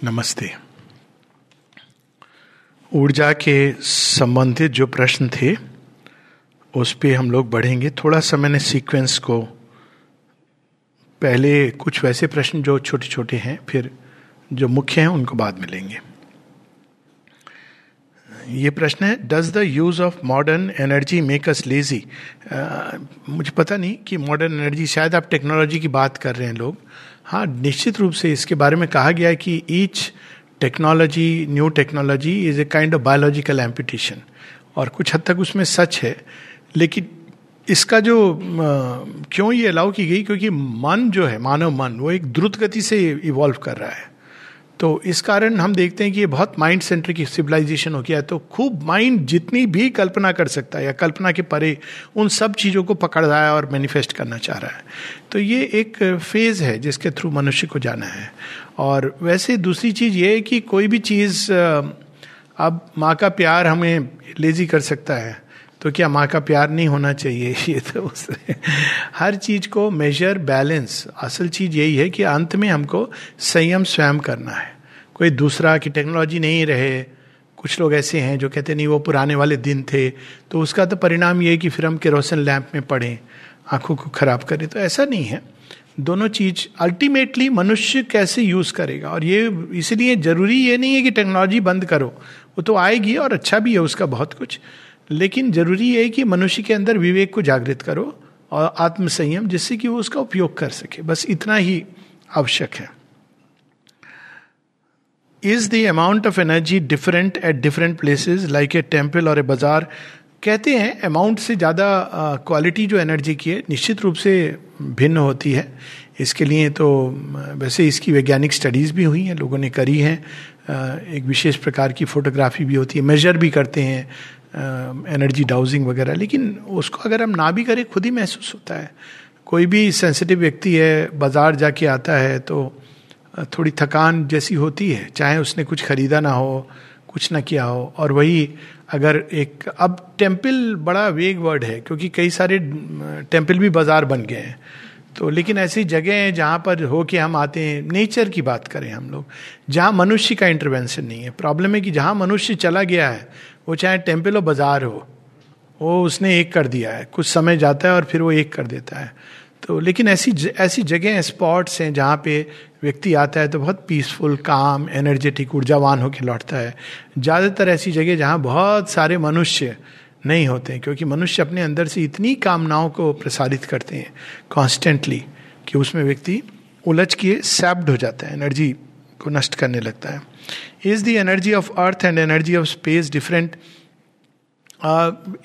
नमस्ते। ऊर्जा के संबंधित जो प्रश्न थे, उस पर हम लोग बढ़ेंगे। थोड़ा सा मैंने सीक्वेंस को, पहले कुछ वैसे प्रश्न जो छोटे छोटे हैं, फिर जो मुख्य हैं, उनको बाद में लेंगे। ये प्रश्न है does the use of modern energy make us lazy मुझे पता नहीं कि मॉडर्न एनर्जी शायद आप टेक्नोलॉजी की बात कर रहे हैं लोग हाँ निश्चित रूप से इसके बारे में कहा गया है कि each technology new technology is a kind of biological amputation और कुछ हद तक उसमें सच है। लेकिन इसका जो क्यों ये अलाउ की गई? क्योंकि मन जो है, मानव मन, वो एक द्रुत गति से इवॉल्व कर रहा है। तो इस कारण हम देखते हैं कि ये बहुत माइंड सेंट्रिक सिविलाइजेशन हो गया है। तो खूब माइंड जितनी भी कल्पना कर सकता है या कल्पना के परे उन सब चीज़ों को पकड़ रहा है और मैनिफेस्ट करना चाह रहा है। तो ये एक फ़ेज़ है जिसके थ्रू मनुष्य को जाना है। और वैसे दूसरी चीज़ ये है कि कोई भी चीज़ अब माँ का प्यार हमें लेजी कर सकता है। तो क्या माँ का प्यार नहीं होना चाहिए? ये तो उससे हर चीज़ को मेजर बैलेंस असल चीज़ यही है कि अंत में हमको संयम स्वयं करना है। कोई दूसरा की टेक्नोलॉजी नहीं रहे। कुछ लोग ऐसे हैं जो कहते नहीं, वो पुराने वाले दिन थे। तो उसका तो परिणाम ये है कि फिर हम केरोसिन लैंप में पढ़ें आँखों को खराब करें। तो ऐसा नहीं है। दोनों चीज़ अल्टीमेटली मनुष्य कैसे यूज़ करेगा? और ये इसलिए ज़रूरी ये नहीं है कि टेक्नोलॉजी बंद करो। वो तो आएगी और अच्छा भी है उसका बहुत कुछ। लेकिन ज़रूरी है कि मनुष्य के अंदर विवेक को जागृत करो और आत्मसंयम, जिससे कि वो उसका उपयोग कर सके। बस इतना ही आवश्यक है। Is the amount of energy different at different places like a temple और ए बाज़ार कहते हैं अमाउंट से ज़्यादा क्वालिटी जो एनर्जी की है, निश्चित रूप से भिन्न होती है। इसके लिए तो वैसे इसकी वैज्ञानिक स्टडीज़ भी हुई हैं, लोगों ने करी हैं। एक विशेष प्रकार की फोटोग्राफी भी होती है। मेजर भी करते हैं। एनर्जी डाउजिंग वगैरह। लेकिन उसको अगर हम ना भी करें, खुद ही महसूस होता है। कोई भी सेंसिटिव व्यक्ति है, बाज़ार जाके आता है तो थोड़ी थकान जैसी होती है। चाहे उसने कुछ खरीदा ना हो, कुछ ना किया हो। और वही अगर एक, अब टेंपल बड़ा वेग वर्ड है, क्योंकि कई सारे टेंपल भी बाज़ार बन गए हैं। तो लेकिन ऐसी जगह हैं जहाँ पर हो के हम आते हैं नेचर की बात करें हम लोग, जहाँ मनुष्य का इंटरवेंशन नहीं है। प्रॉब्लम है कि जहाँ मनुष्य चला गया है वो चाहे टेंपल हो बाज़ार हो वो उसने एक कर दिया है। कुछ समय जाता है और फिर वो एक कर देता है। तो लेकिन ऐसी ज, ऐसी जगह स्पॉट्स हैं जहाँ पे व्यक्ति आता है तो बहुत पीसफुल काम एनर्जेटिक ऊर्जावान होकर लौटता है। ज़्यादातर ऐसी जगह जहाँ बहुत सारे मनुष्य नहीं होते हैं क्योंकि मनुष्य अपने अंदर से इतनी कामनाओं को प्रसारित करते हैं कॉन्स्टेंटली कि उसमें व्यक्ति उलझ के सैप्ड हो जाता है एनर्जी को नष्ट करने लगता है। Is the energy of earth and energy of space different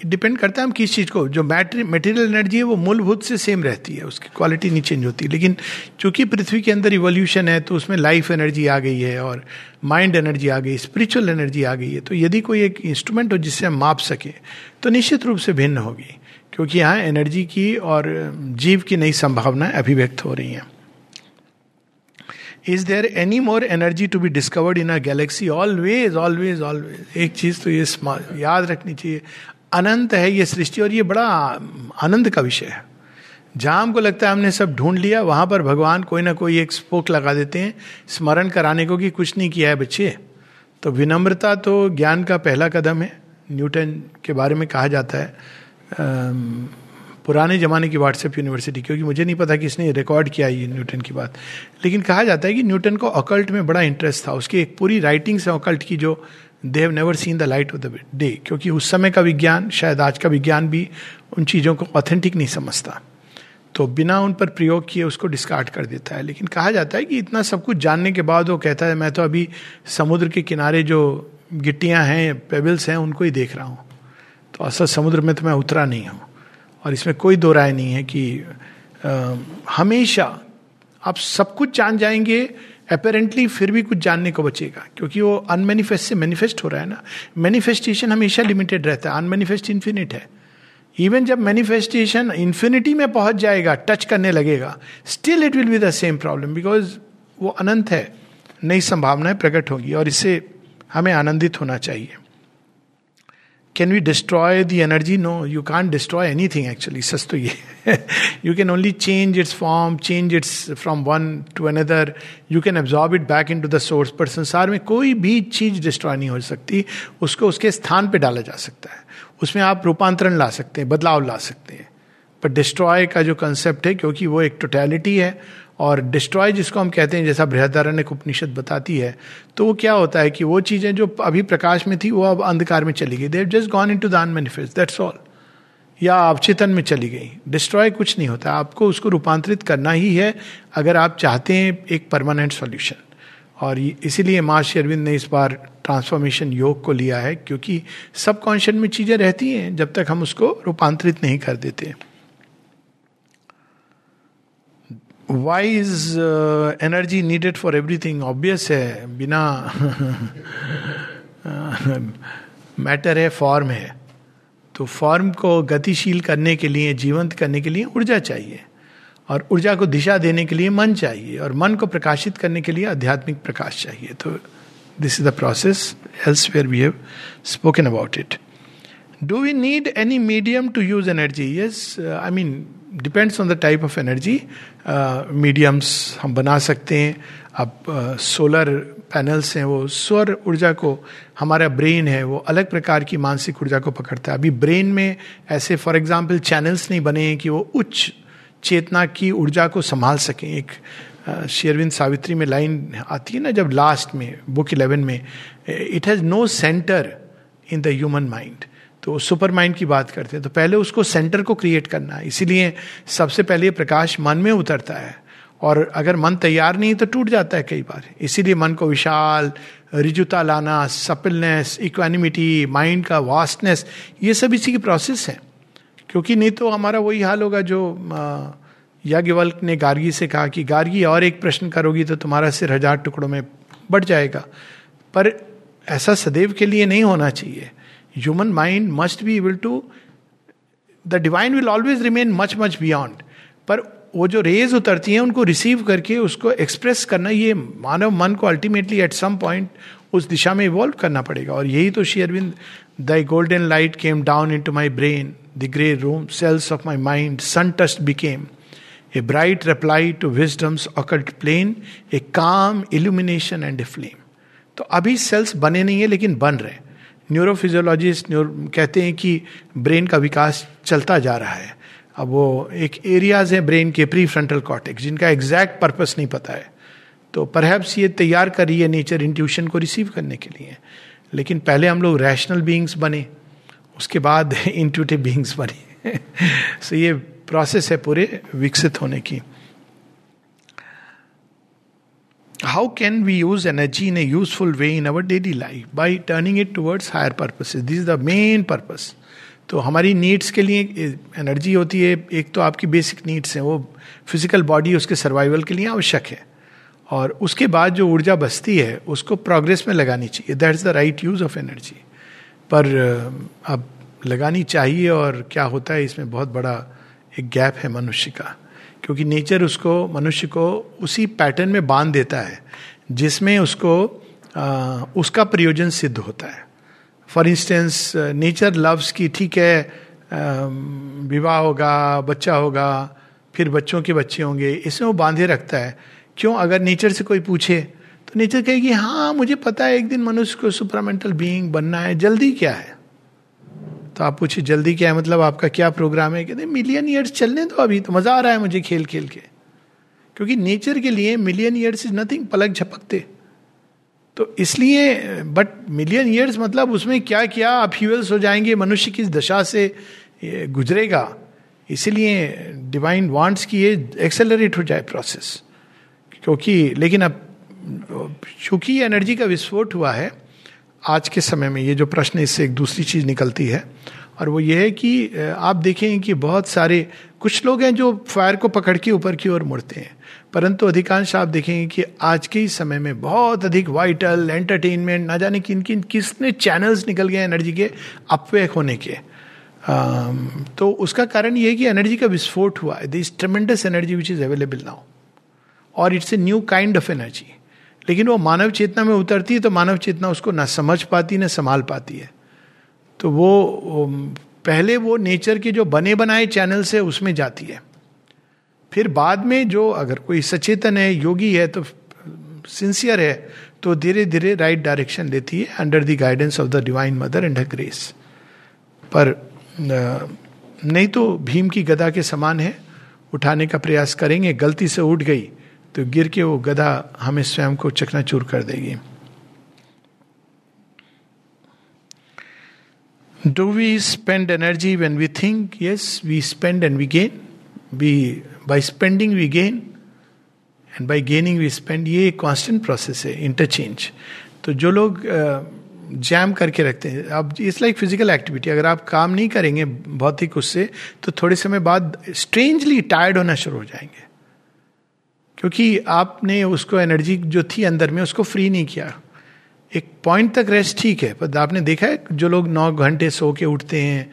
depend करता है हम किस चीज़ को। जो मटेरियल एनर्जी है, वो मूलभूत से सेम रहती है, उसकी क्वालिटी नहीं चेंज होती। लेकिन चूँकि पृथ्वी के अंदर इवोल्यूशन है तो उसमें लाइफ एनर्जी आ गई है और माइंड एनर्जी आ गई स्पिरिचुअल एनर्जी आ गई है तो यदि कोई एक इंस्ट्रूमेंट हो जिससे हम माप सके तो निश्चित रूप से भिन्न होगी। क्योंकि यहाँ एनर्जी की और जीव की नई संभावनाएँ अभिव्यक्त हो रही हैं। Is there any more energy to be discovered in a galaxy always always always एक चीज़ तो ये याद रखनी चाहिए। अनंत है ये सृष्टि और ये बड़ा आनंद का विषय है। जहाँ हमको लगता है हमने सब ढूंढ लिया, वहाँ पर भगवान कोई ना कोई एक स्पोक लगा देते हैं। स्मरण कराने को कि कुछ नहीं किया है बच्चे। तो विनम्रता तो ज्ञान का पहला कदम है। न्यूटन के बारे में कहा जाता है। पुराने ज़माने की व्हाट्सएप यूनिवर्सिटी क्योंकि मुझे नहीं पता कि इसने रिकॉर्ड किया ये न्यूटन की बात। लेकिन कहा जाता है कि न्यूटन को अकल्ट में बड़ा इंटरेस्ट था। उसकी एक पूरी राइटिंग्स है अकल्ट की जो they have never seen the light of the day क्योंकि उस समय का विज्ञान, शायद आज का विज्ञान भी उन चीज़ों को ऑथेंटिक नहीं समझता। तो बिना उन पर प्रयोग किए उसको डिस्कार्ड कर देता है। लेकिन कहा जाता है कि इतना सब कुछ जानने के बाद वो कहता है, मैं तो अभी समुद्र के किनारे जो गिट्टियाँ हैं पेबल्स हैं, उनको ही देख रहा हूँ। तो असल समुद्र में तो मैं उतरा नहीं हूँ। और इसमें कोई दो राय नहीं है कि आ, हमेशा आप सब कुछ जान जाएँगे अपेरेंटली फिर भी कुछ जानने को बचेगा क्योंकि वो अनमेनिफेस्ट से मैनिफेस्ट हो रहा है ना। मैनिफेस्टेशन हमेशा लिमिटेड रहता है अनमेनिफेस्ट इन्फिनिट है। इवन जब मैनिफेस्टेशन इन्फिनिटी में पहुँच जाएगा टच करने लगेगा still it will be the same problem because वो अनंत है नई संभावनाएँ प्रकट होगी और इससे हमें आनंदित होना चाहिए। Can we destroy the energy no you can destroy anything actually सच तो ये you can only change its form change its from one to another you can absorb it back into the source पर संसार में कोई भी चीज़ destroy नहीं हो सकती। उसको उसके स्थान पर डाला जा सकता है। उसमें आप रूपांतरण ला सकते हैं, बदलाव ला सकते हैं। पर डिस्ट्रॉय का जो कंसेप्ट है, क्योंकि वो एक टोटैलिटी है और डिस्ट्रॉय जिसको हम कहते हैं, जैसा बृहदारण्य उपनिषद बताती है तो वो क्या होता है कि वो चीज़ें जो अभी प्रकाश में थी, वो अब अंधकार में चली गई। They've just gone into the unmanifest that's all या अवचेतन में चली गई। डिस्ट्रॉय कुछ नहीं होता, आपको उसको रूपांतरित करना ही है, अगर आप चाहते हैं एक परमानेंट सॉल्यूशन और इसीलिए माँ शेरविंद ने इस बार ट्रांसफॉर्मेशन योग को लिया है, क्योंकि सबकॉन्शियस में चीज़ें रहती हैं, जब तक हम उसको रूपांतरित नहीं कर देते। Why is energy needed for everything obvious है, बिना मैटर है फॉर्म है। तो फॉर्म को गतिशील करने के लिए, जीवंत करने के लिए ऊर्जा चाहिए। और ऊर्जा को दिशा देने के लिए मन चाहिए। और मन को प्रकाशित करने के लिए आध्यात्मिक प्रकाश चाहिए। तो this is the process elsewhere we have spoken about it do we need any medium to use energy yes I mean depends on the type of energy mediums हम बना सकते हैं। अब सोलर uh, पैनल्स हैं वो। स्वर ऊर्जा को हमारा ब्रेन है वो अलग प्रकार की मानसिक ऊर्जा को पकड़ता है। अभी ब्रेन में ऐसे फॉर एग्जांपल चैनल्स नहीं बने हैं कि वो उच्च चेतना की ऊर्जा को संभाल सकें। एक शेरविंद सावित्री में लाइन आती है ना जब लास्ट में बुक इलेवन में it has no centre in the human mind तो सुपर माइंड की बात करते हैं तो पहले उसको सेंटर को क्रिएट करना है। इसीलिए सबसे पहले प्रकाश मन में उतरता है और अगर मन तैयार नहीं तो टूट जाता है कई बार। इसीलिए मन को विशाल, रिजुता लाना सपिलनेस इक्वानिमिटी माइंड का वास्टनेस ये सब इसी की प्रोसेस है। क्योंकि नहीं तो हमारा वही हाल होगा जो याज्ञवल्क ने गार्गी से कहा कि गार्गी और एक प्रश्न करोगी तो तुम्हारा सिर हज़ार टुकड़ों में बढ़ जाएगा। पर ऐसा सदैव के लिए नहीं होना चाहिए। Human mind must be able to the divine will always remain much much beyond पर वो जो रेज उतरती हैं, उनको रिसीव करके उसको एक्सप्रेस करना, ये मानव मन को अल्टीमेटली एट सम पॉइंट उस दिशा में इवॉल्व करना पड़ेगा। और यही तो Shri Aurobindo the golden light came down into my brain the grey room cells of my mind sun touched became a bright reply to wisdom's occult plane a calm illumination and A flame तो अभी sales बने नहीं है, लेकिन बन रहे न्यूरोफिजियोलॉजिस्ट neuro कहते हैं कि ब्रेन का विकास चलता जा रहा है। अब वो एक एरियाज़ है ब्रेन के प्री फ्रंटल कॉटेक्स जिनका एग्जैक्ट पर्पस नहीं पता है। तो परहैप्स ये तैयार कर रही है नेचर इंट्यूशन को रिसीव करने के लिए। लेकिन पहले हम लोग रैशनल बींग्स बने, उसके बाद इंट्यूटिव बींग्स बने। सो ये प्रोसेस है पूरे विकसित होने की। How can we use energy in a useful way in our daily life by turning it towards higher purpose this is the main purpose तो हमारी नीड्स के लिए एनर्जी होती है, एक तो आपकी बेसिक नीड्स हैं, वो फ़िज़िकल बॉडी उसके सर्वाइवल के लिए आवश्यक है। और उसके बाद जो ऊर्जा बचती है, उसको प्रोग्रेस में लगानी चाहिए। That is the right use of energy पर अब लगानी चाहिए और क्या होता है, इसमें बहुत बड़ा एक गैप है मनुष्य का। क्योंकि नेचर उसको मनुष्य को उसी पैटर्न में बाँध देता है जिसमें उसको आ, उसका प्रयोजन सिद्ध होता है। फॉर इंस्टेंस नेचर लव्स की ठीक है विवाह होगा बच्चा होगा फिर बच्चों के बच्चे होंगे इसमें वो बांधे रखता है। क्यों? अगर नेचर से कोई पूछे तो नेचर कहेगी हाँ मुझे पता है एक दिन मनुष्य को सुपरामेंटल बीइंग बनना है जल्दी क्या है? तो आप पूछे जल्दी क्या है? मतलब आपका क्या प्रोग्राम है? कहते मिलियन ईयर्स चलने दो अभी तो मज़ा आ रहा है मुझे खेल खेल के। क्योंकि नेचर के लिए मिलियन ईयर्स इज़ नथिंग पलक झपकते। तो इसलिए बट मिलियन ईयर्स मतलब उसमें क्या क्या अपह्यूल्स हो जाएँगे, मनुष्य किस दशा से गुजरेगा? इसीलिए डिवाइन वांट्स की ये एक्सेलरेट हो जाए प्रोसेस क्योंकि, लेकिन अब, चूँकि एनर्जी का विस्फोट हुआ है आज के समय में ये जो प्रश्न इससे एक दूसरी चीज़ निकलती है। और वो ये है कि आप देखें कि बहुत सारे, कुछ लोग हैं जो फायर को पकड़ के ऊपर की ओर मुड़ते हैं। परंतु अधिकांश आप देखेंगे कि आज के ही समय में बहुत अधिक वाइटल एंटरटेनमेंट ना जाने किन किन किसने चैनल्स निकल गए एनर्जी के अपवेक होने के। तो उसका कारण ये है कि एनर्जी का विस्फोट हुआ है। This tremendous energy which is available now और it's a new kind of energy लेकिन वो मानव चेतना में उतरती है तो मानव चेतना उसको ना समझ पाती, ना संभाल पाती है। तो वो पहले वो नेचर के जो बने बनाए चैनल से उसमें जाती है। फिर बाद में जो अगर कोई सचेतन है, योगी है तो सिंसियर है तो धीरे धीरे राइट डायरेक्शन लेती है under the guidance of the divine mother and grace. पर नहीं तो भीम की गदा के समान है, उठाने का प्रयास करेंगे, गलती से उठ गई तो गिर के वो गधा हमें स्वयं को चकनाचूर कर देगी। Do we spend energy when we think yes we spend and we gain we by spending we gain and by gaining we spend ये कॉन्स्टेंट प्रोसेस है इंटरचेंज तो जो लोग जैम करके रखते हैं, अब इट्स लाइक फ़िज़िकल एक्टिविटी अगर आप काम नहीं करेंगे, भौतिक उससे तो थोड़े समय बाद स्ट्रेंजली टायर्ड होना शुरू हो जाएँगे। क्योंकि आपने उसको एनर्जी जो थी अंदर में, उसको फ्री नहीं किया। एक पॉइंट तक रेस्ट ठीक है, पर आपने देखा है, जो लोग नौ घंटे सो के उठते हैं,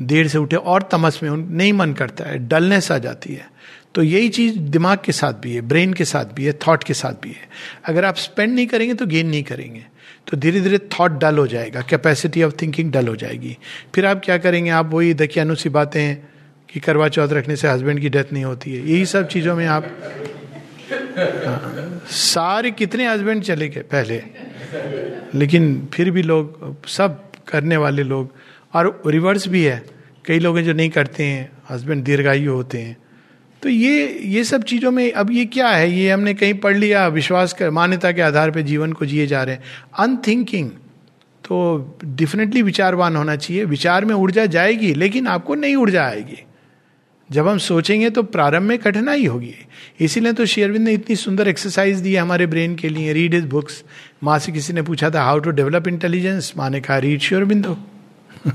देर से उठे, और तमस में उन, नहीं मन करता है डलनेस आ जाती है। तो यही चीज़ दिमाग के साथ भी है ब्रेन के साथ भी है थॉट के साथ भी है। अगर आप स्पेंड नहीं करेंगे तो गेन नहीं करेंगे। तो धीरे धीरे थॉट डल हो जाएगा कैपेसिटी ऑफ़ थिंकिंग डल हो जाएगी। फिर आप क्या करेंगे, आप वही दकियानु सी बातें कि करवा चौथ रखने से हस्बैंड की डेथ नहीं होती है। यही सब चीज़ों में आप सारे कितने हस्बैंड चले गए पहले? लेकिन फिर भी लोग, सब करने वाले लोग, और रिवर्स भी है। कई लोग हैं जो नहीं करते हैं हस्बैंड दीर्घायु होते हैं। तो ये ये सब चीज़ों में अब ये क्या है? ये हमने कहीं पढ़ लिया, विश्वास कर, मान्यता के आधार पर जीवन को जिए जा रहे हैं। अनथिंकिंग तो डिफिनेटली विचारवान होना चाहिए। विचार में ऊर्जा जाएगी, लेकिन आपको नई ऊर्जा आएगी। जब हम सोचेंगे तो प्रारंभ में कठिनाई होगी। इसीलिए तो शेयरविंद ने इतनी सुंदर एक्सरसाइज दी है हमारे ब्रेन के लिए। रीड इज़ बुक्स माँ से किसी ने पूछा था हाउ टू डेवलप इंटेलिजेंस माँ ने कहा रीड शेयरबिंदो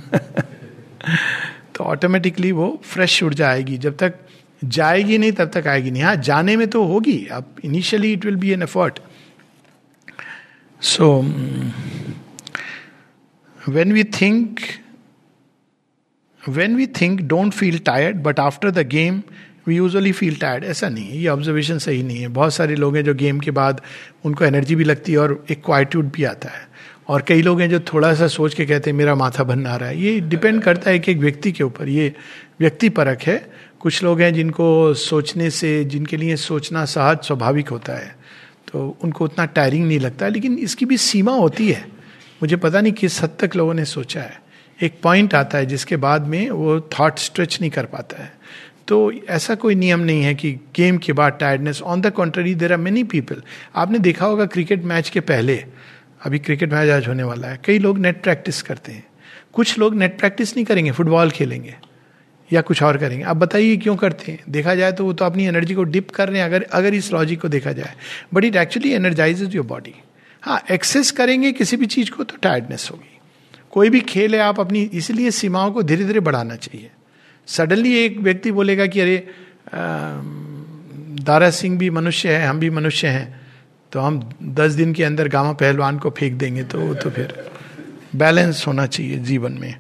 तो ऑटोमेटिकली वो फ्रेश ऊर्जा आएगी जब तक जाएगी नहीं, तब तक आएगी नहीं। हाँ जाने में तो होगी। अब initially it will be an effort so when we think when we think don't feel tired but after the game we usually feel tired ऐसा नहीं है, ये ऑब्जर्वेशन सही नहीं है। बहुत सारे लोग हैं जो गेम के बाद उनको एनर्जी भी लगती है और एक क्वाइट्यूड भी आता है। और कई लोग हैं जो थोड़ा सा सोच के कहते हैं, मेरा माथा बनना आ रहा है। ये डिपेंड करता है कि एक व्यक्ति के ऊपर। ये व्यक्ति परक है। कुछ लोग हैं जिनको सोचने से, जिनके लिए सोचना सहज, स्वाभाविक होता है। तो उनको उतना टायरिंग नहीं लगता, लेकिन इसकी भी सीमा होती है। मुझे पता नहीं किस हद तक लोगों ने सोचा है। एक पॉइंट आता है जिसके बाद में वो थॉट स्ट्रेच नहीं कर पाता है। तो ऐसा कोई नियम नहीं है कि गेम के बाद tiredness on the contrary there are many people आपने देखा होगा क्रिकेट मैच के पहले, अभी क्रिकेट मैच आज होने वाला है, कई लोग नेट प्रैक्टिस करते हैं। कुछ लोग नेट प्रैक्टिस नहीं करेंगे फुटबॉल खेलेंगे, या कुछ और करेंगे। आप बताइए क्यों करते हैं? देखा जाए तो वो तो अपनी एनर्जी को डिप कर रहे हैं, अगर अगर इस लॉजिक को देखा जाए। But it actually energise your body हाँ एक्सेस करेंगे किसी भी चीज़ को तो टायर्डनेस होगी। कोई भी खेल है, आप अपनी, इसलिए सीमाओं को धीरे धीरे बढ़ाना चाहिए। सडनली एक व्यक्ति बोलेगा कि, अरे दारा सिंह भी मनुष्य है, हम भी मनुष्य हैं तो हम दस दिन के अंदर गामा पहलवान को फेंक देंगे। तो तो फिर बैलेंस होना चाहिए जीवन में।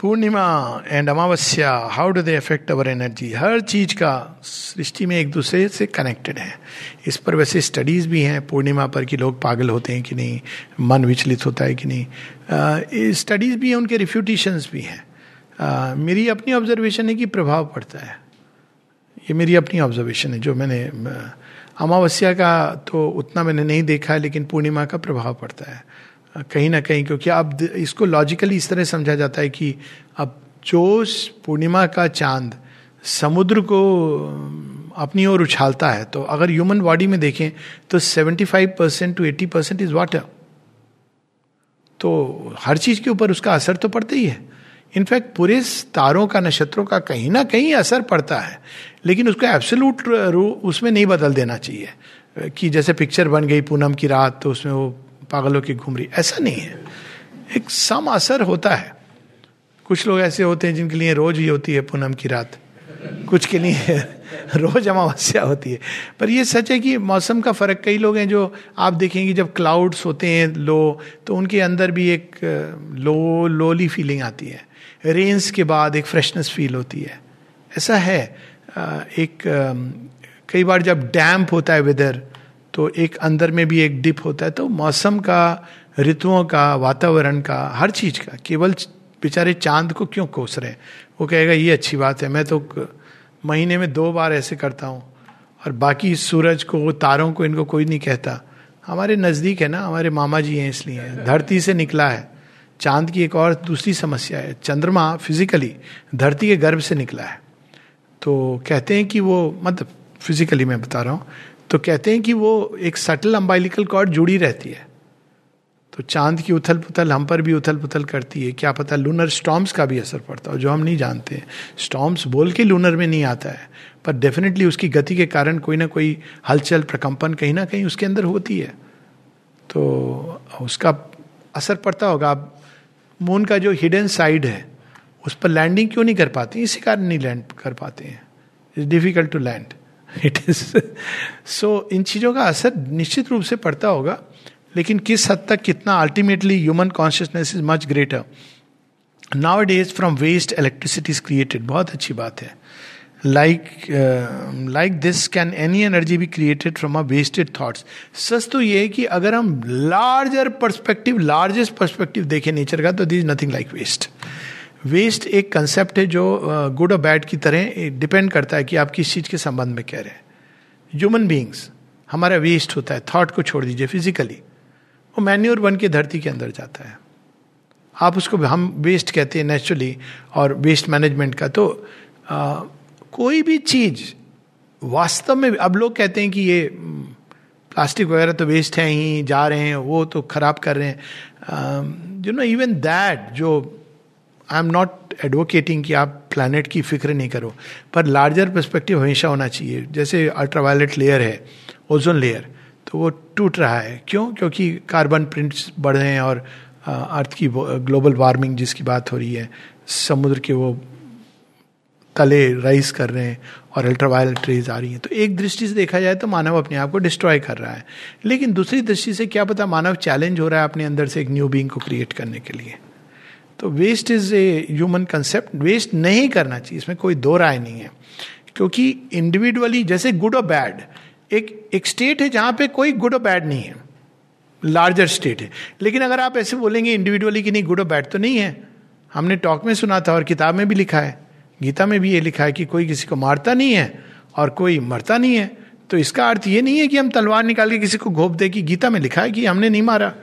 Purnima and Amavasya how do they affect our energy हर चीज़ का सृष्टि में एक दूसरे से कनेक्टेड है। इस पर वैसे स्टडीज़ भी हैं पूर्णिमा पर कि लोग पागल होते हैं कि नहीं मन विचलित होता है कि नहीं। स्टडीज़ भी हैं उनके रिफ्यूटेशंस भी हैं। uh, मेरी अपनी ऑब्जर्वेशन है कि प्रभाव पड़ता है। ये मेरी अपनी ऑब्जर्वेशन है जो मैंने अमावस्या का तो उतना मैंने नहीं देखा है लेकिन पूर्णिमा का प्रभाव पड़ता है। कहीं ना कहीं, क्योंकि अब इसको लॉजिकली इस तरह समझा जाता है कि अब जो पूर्णिमा का चाँद समुद्र को अपनी ओर उछालता है तो अगर ह्यूमन बॉडी में देखें तो 75 percent to 80 percent is water तो हर चीज़ के ऊपर उसका असर तो पड़ता ही है। इनफैक्ट पूरे तारों का, नक्षत्रों का कहीं ना कहीं असर पड़ता है, लेकिन उसको एब्सोलूट उसमें नहीं बदल देना चाहिए। कि जैसे पिक्चर बन गई पूनम की रात तो उसमें वो पागल की घूम रही ऐसा नहीं है। एक सम असर होता है। कुछ लोग ऐसे होते हैं जिनके लिए रोज ही होती है पूनम की रात। कुछ के लिए रोज अमावस्या होती है। पर यह सच है कि मौसम का फ़र्क कई लोग हैं जो आप देखेंगे जब क्लाउड्स होते हैं लो तो उनके अंदर भी एक लो लोली फीलिंग आती है। रेंस के बाद एक फ्रेशनेस फील होती है। ऐसा है। एक कई बार जब डैम्प होता है वेदर तो एक अंदर में भी एक डिप होता है तो मौसम का, ऋतुओं का, वातावरण का, हर चीज़ का, केवल बेचारे चाँद को क्यों कोस रहे हैं? वो कहेगा, ये अच्छी बात है, मैं तो महीने में दो बार ऐसे करता हूँ, और बाकी सूरज को, तारों को इनको कोई नहीं कहता। हमारे नज़दीक है ना, हमारे मामा जी हैं इसलिए, धरती से निकला है। चाँद की एक और दूसरी समस्या है, चंद्रमा फिजिकली धरती के गर्भ से निकला है। तो कहते हैं कि वो मतलब फिजिकली मैं बता रहा हूँ तो कहते हैं कि वो एक सटल अम्बाइलिकल कॉर्ड जुड़ी रहती है। तो चाँद की उथल पुथल हम पर भी उथल पुथल करती है। क्या पता लूनर स्टॉम्स का भी असर पड़ता है, जो हम नहीं जानते हैं। स्टॉम्स बोल के लूनर में नहीं आता है, पर डेफिनेटली उसकी गति के कारण कोई ना कोई हलचल, प्रकंपन कहीं ना कहीं उसके अंदर होती है। तो उसका असर पड़ता होगा। आप मून का जो हिडन साइड है, उस पर लैंडिंग क्यों नहीं कर पाते इसी कारण नहीं लैंड कर पाते हैं। It's difficult to land it is so इन चीज़ों का असर निश्चित रूप से पड़ता होगा, लेकिन किस हद तक कितना ultimately human consciousness is much greater nowadays from waste electricity is created बहुत अच्छी बात है। Like like this can any energy be created from a wasted thoughts सच तो ये है कि अगर हम लार्जर परस्पेक्टिव लार्जेस्ट परस्पेक्टिव देखें नेचर का तो this nothing like waste waste एक कंसेप्ट है जो गुड और बैड की तरह डिपेंड करता है कि आप किस चीज़ के संबंध में कह रहे हैं। ह्यूमन बींग्स हमारा वेस्ट होता है थॉट को छोड़ दीजिए फिजिकली वो मैन्योर बन के धरती के अंदर जाता है। आप उसको हम वेस्ट कहते हैं नेचुरली और वेस्ट मैनेजमेंट का। तो आ, कोई भी चीज़ वास्तव में अब लोग कहते हैं कि ये प्लास्टिक वगैरह तो वेस्ट है ही जा रहे हैं वो तो खराब कर रहे हैं। यू नो इवन दैट जो आई एम नॉट एडवोकेटिंग कि आप प्लानट की फ़िक्र नहीं करो, पर लार्जर परस्पेक्टिव हमेशा होना चाहिए। जैसे अल्ट्रावायलेट लेयर है ओजोन लेयर तो वो टूट रहा है। क्यों? क्योंकि कार्बन प्रिंट्स बढ़ रहे हैं और अर्थ की ग्लोबल वार्मिंग जिसकी बात हो रही है, समुद्र के वो तले राइज कर रहे हैं और अल्ट्रावायलेट रेज आ रही हैं। तो एक दृष्टि से देखा जाए तो मानव अपने आप को डिस्ट्रॉय कर रहा है। लेकिन दूसरी दृष्टि से क्या पता मानव चैलेंज हो रहा है अपने अंदर से एक न्यू बींग को क्रिएट करने के लिए। तो waste is a human concept waste नहीं करना चाहिए। इसमें कोई दो राय नहीं है। क्योंकि इंडिविजुअली जैसे गुड और बैड एक एक स्टेट है जहाँ पे कोई गुड और बैड नहीं है। लार्जर स्टेट है। लेकिन अगर आप ऐसे बोलेंगे इंडिविजुअली कि नहीं गुड और बैड तो नहीं है। हमने टॉक में सुना था और किताब में भी लिखा है। गीता में भी ये लिखा है कि कोई किसी को मारता नहीं है और कोई मरता नहीं है। तो इसका अर्थ ये नहीं है कि हम तलवार निकाल के किसी को घोप दे कि गीता में लिखा है कि हमने नहीं मारा।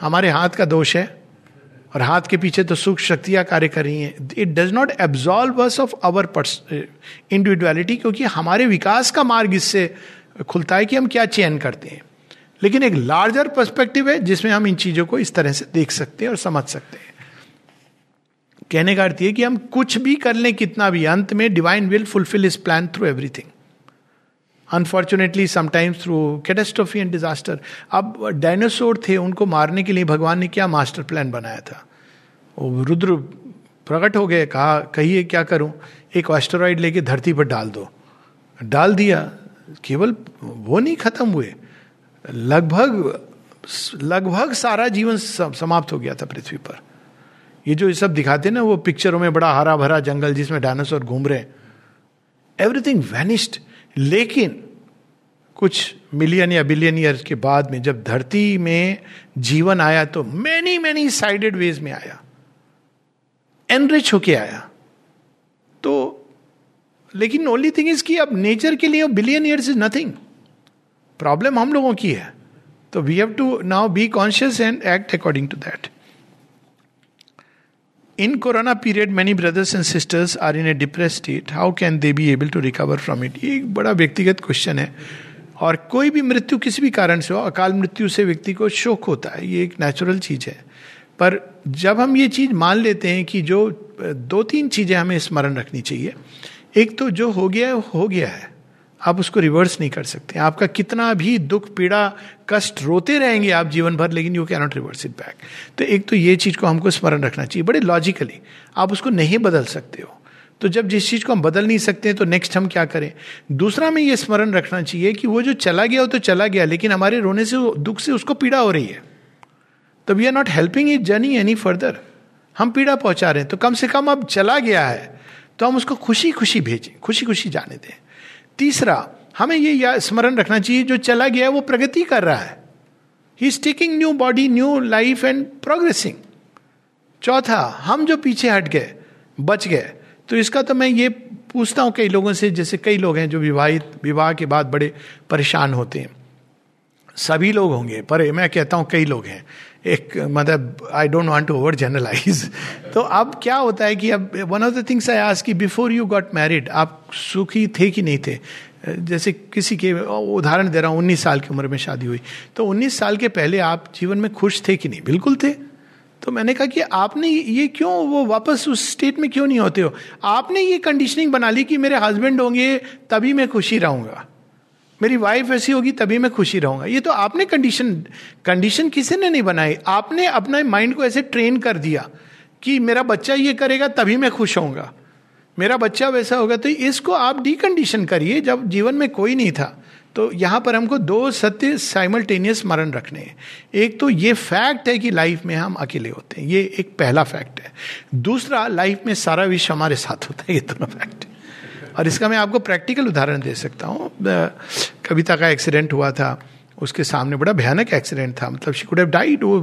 हमारे हाथ का दोष है। और हाथ के पीछे तो सुख शक्तियाँ कार्य कर रही हैं। It does not absolve us of our individuality क्योंकि हमारे विकास का मार्ग इससे खुलता है कि हम क्या चयन करते हैं। लेकिन एक लार्जर पर्सपेक्टिव है, जिसमें हम इन चीज़ों को इस तरह से देख सकते हैं और समझ सकते हैं। कहने का अर्थ ये कि हम कुछ भी कर लें, कितना भी, अंत में divine will fulfil his plan through everything unfortunately sometimes through catastrophe and disaster अब डायनासोर थे, उनको मारने के लिए भगवान ने क्या मास्टर प्लान बनाया था? वो रुद्र प्रकट हो गए, कहा, कहिए, क्या करूँ? एक एस्टेरॉइड लेके धरती पर डाल दो। डाल दिया। केवल वो नहीं खत्म हुए। लगभग लगभग सारा जीवन समाप्त हो गया था पृथ्वी पर। ये जो ये सब दिखाते ना, वो पिक्चरों में बड़ा हरा भरा जंगल जिसमें डायनासोर घूम रहे हैं। एवरीथिंग वैनिस्ड लेकिन कुछ मिलियन या बिलियन ईयर के बाद में जब धरती में जीवन आया तो मैनी मैनी साइडेड वेज में आया। एनरिच होके आया। तो लेकिन ओनली थिंग इज़ कि अब नेचर के लिए billion years is nothing problem हम लोगों की है। तो we have to now be conscious and act according to that in corona period many brothers and sisters are in a depress state how can they be able to recover from it ये एक बड़ा व्यक्तिगत question है। और कोई भी मृत्यु किसी भी कारण से हो, अकाल मृत्यु से व्यक्ति को शोक होता है, ये एक नेचुरल चीज़ है। पर जब हम ये चीज़ मान लेते हैं कि जो दो तीन चीज़ें हमें स्मरण रखनी चाहिए। एक तो जो हो गया है, हो गया है। आप उसको रिवर्स नहीं कर सकते। आपका कितना भी दुख, पीड़ा, कष्ट रोते रहेंगे आप जीवन भर, लेकिन you cannot reverse it back तो एक तो ये चीज़ को हमको स्मरण रखना चाहिए। बड़े लॉजिकली आप उसको नहीं बदल सकते हो। तो जब जिस चीज़ को हम बदल नहीं सकते तो नेक्स्ट हम क्या करें? दूसरा में ये स्मरण रखना चाहिए कि वो जो चला गया वो तो चला गया, लेकिन हमारे रोने से, दुख से उसको पीड़ा हो रही है। तो we are not helping it journey any further हम पीड़ा पहुँचा रहे हैं तो कम से कम अब चला गया है तो हम उसको खुशी खुशी भेजें खुशी खुशी जाने दें। तीसरा, हमें ये स्मरण रखना चाहिए, जो चला गया वो प्रगति कर रहा है। He is taking new body new life and progressing चौथा, हम जो पीछे हट गए, बच गए तो इसका तो मैं ये पूछता हूँ कई लोगों से, जैसे कई लोग हैं जो विवाहित, विवाह के बाद बड़े परेशान होते हैं। सभी लोग होंगे, पर मैं कहता हूँ कई लोग हैं। एक मतलब I don't want to overgeneralise तो अब क्या होता है कि अब one of the things I आज की बिफोर यू गॉट मैरिड आप सुखी थे कि नहीं थे? जैसे किसी के, उदाहरण दे रहा हूँ, उन्नीस साल की उम्र में शादी हुई। तो उन्नीस साल के पहले आप जीवन में खुश थे कि नहीं? बिल्कुल थे। तो मैंने कहा कि आपने ये क्यों, वो वापस उस स्टेट में क्यों नहीं होते हो? आपने ये कंडीशनिंग बना ली कि मेरे हस्बैंड होंगे, तभी मैं खुशी रहूँगा। मेरी वाइफ ऐसी होगी, तभी मैं खुशी रहूँगा। ये तो आपने कंडीशन कंडीशन किसी ने नहीं बनाई। आपने अपने माइंड को ऐसे ट्रेन कर दिया कि मेरा बच्चा ये करेगा, तभी मैं खुश होऊँगा। मेरा बच्चा वैसा होगा तो इसको आप डीकंडीशन करिए, जब जीवन में कोई नहीं था। तो यहाँ पर हमको दो सत्य साइमल्टेनियस स्मरण रखने हैं। एक तो ये फैक्ट है कि लाइफ में हम अकेले होते हैं। ये एक पहला फैक्ट है। दूसरा लाइफ में सारा विश्व हमारे साथ होता है, ये दोनों फैक्ट है। और इसका मैं आपको प्रैक्टिकल उदाहरण दे सकता हूँ। कविता का एक्सीडेंट हुआ था, उसके सामने बड़ा भयानक एक्सीडेंट था मतलब शी कुड हैव डाइड वो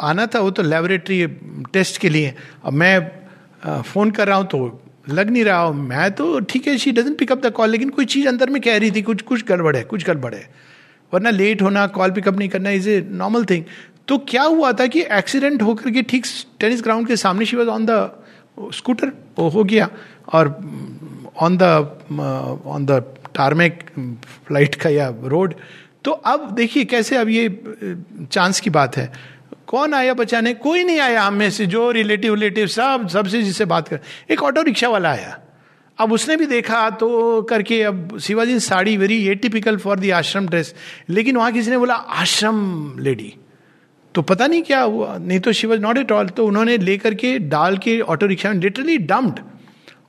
आना था, वो तो लेबोरेटरी टेस्ट के लिए। अब मैं फ़ोन कर रहा हूँ तो लग नहीं रहा हूँ मैं तो ठीक है she doesn't pick up the call लेकिन कोई चीज़ अंदर में कह रही थी, कुछ कुछ गड़बड़ है, कुछ गड़बड़ है। वरना लेट होना कॉल पिकअप नहीं करना इज़ ए नॉर्मल थिंग तो क्या हुआ था कि एक्सीडेंट होकर के ठीक टेनिस ग्राउंड के सामने she was on the scooter, वो हो गया। और on the on the tarmac flight का या रोड तो अब देखिए कैसे अब ये चांस की बात है। कौन आया बचाने? कोई नहीं आया हम में से, जो रिलेटिव रिलेटिव सब, सबसे जिससे बात कर। एक ऑटो रिक्शा वाला आया। अब उसने भी देखा तो करके अब Shivaji sari very atypical for the ashram dress लेकिन वहाँ किसी ने बोला, आश्रम लेडी तो पता नहीं क्या हुआ। नहीं तो शिवज नॉट एट ऑल तो उन्होंने लेकर के डाल के ऑटो रिक्शा में लिटरली डम्प्ड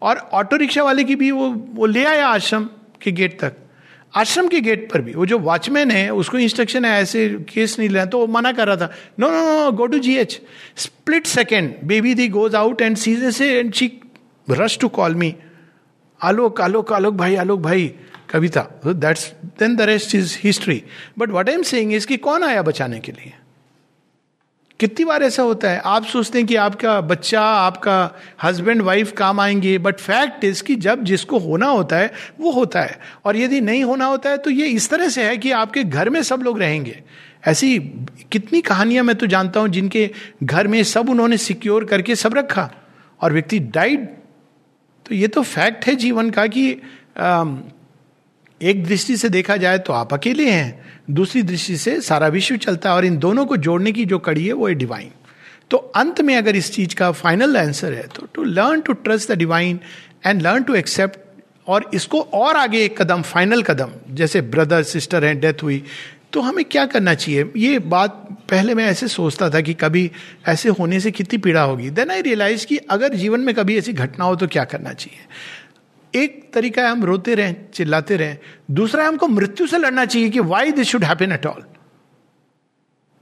और ऑटो रिक्शा वाले की भी वो वो ले आया आश्रम के गेट तक। आश्रम के गेट पर भी। वो जो वॉचमैन है, उसको इंस्ट्रक्शन है, ऐसे केस नहीं लेना। तो वो मना कर रहा था no no no go to G H split second baby the goes out and CJ से and she rush to call me Alok Alok Alok भाई आलोक भाई Kavita. That's then the rest is history but what I am saying इसकी कौन आया बचाने के लिए? कितनी बार ऐसा होता है? आप सोचते हैं कि आपका बच्चा, आपका हस्बैंड वाइफ काम आएँगे बट फैक्ट इज़ कि जब जिसको होना होता है, वो होता है। और यदि नहीं होना होता है तो ये इस तरह से है कि आपके घर में सब लोग रहेंगे। ऐसी कितनी कहानियाँ मैं तो जानता हूँ जिनके घर में सब उन्होंने सिक्योर करके सब रखा। और व्यक्ति डाइड तो ये तो फैक्ट है जीवन का कि एक दृष्टि से देखा जाए तो आप अकेले हैं। दूसरी दृष्टि से सारा विश्व चलता है और इन दोनों को जोड़ने की जो कड़ी है वो है डिवाइन तो अंत में अगर इस चीज़ का फाइनल आंसर है तो to learn to trust the divine and learn to accept और इसको और आगे एक कदम फाइनल कदम, जैसे ब्रदर सिस्टर हैं डेथ हुई तो हमें क्या करना चाहिए? ये बात पहले मैं ऐसे सोचता था कि कभी ऐसे होने से कितनी पीड़ा होगी। देन आई रियलाइज़ कि अगर जीवन में कभी ऐसी घटना हो तो क्या करना चाहिए? एक तरीका है हम रोते रहें, चिल्लाते रहें। दूसरा हमको मृत्यु से लड़ना चाहिए कि why this should happen at all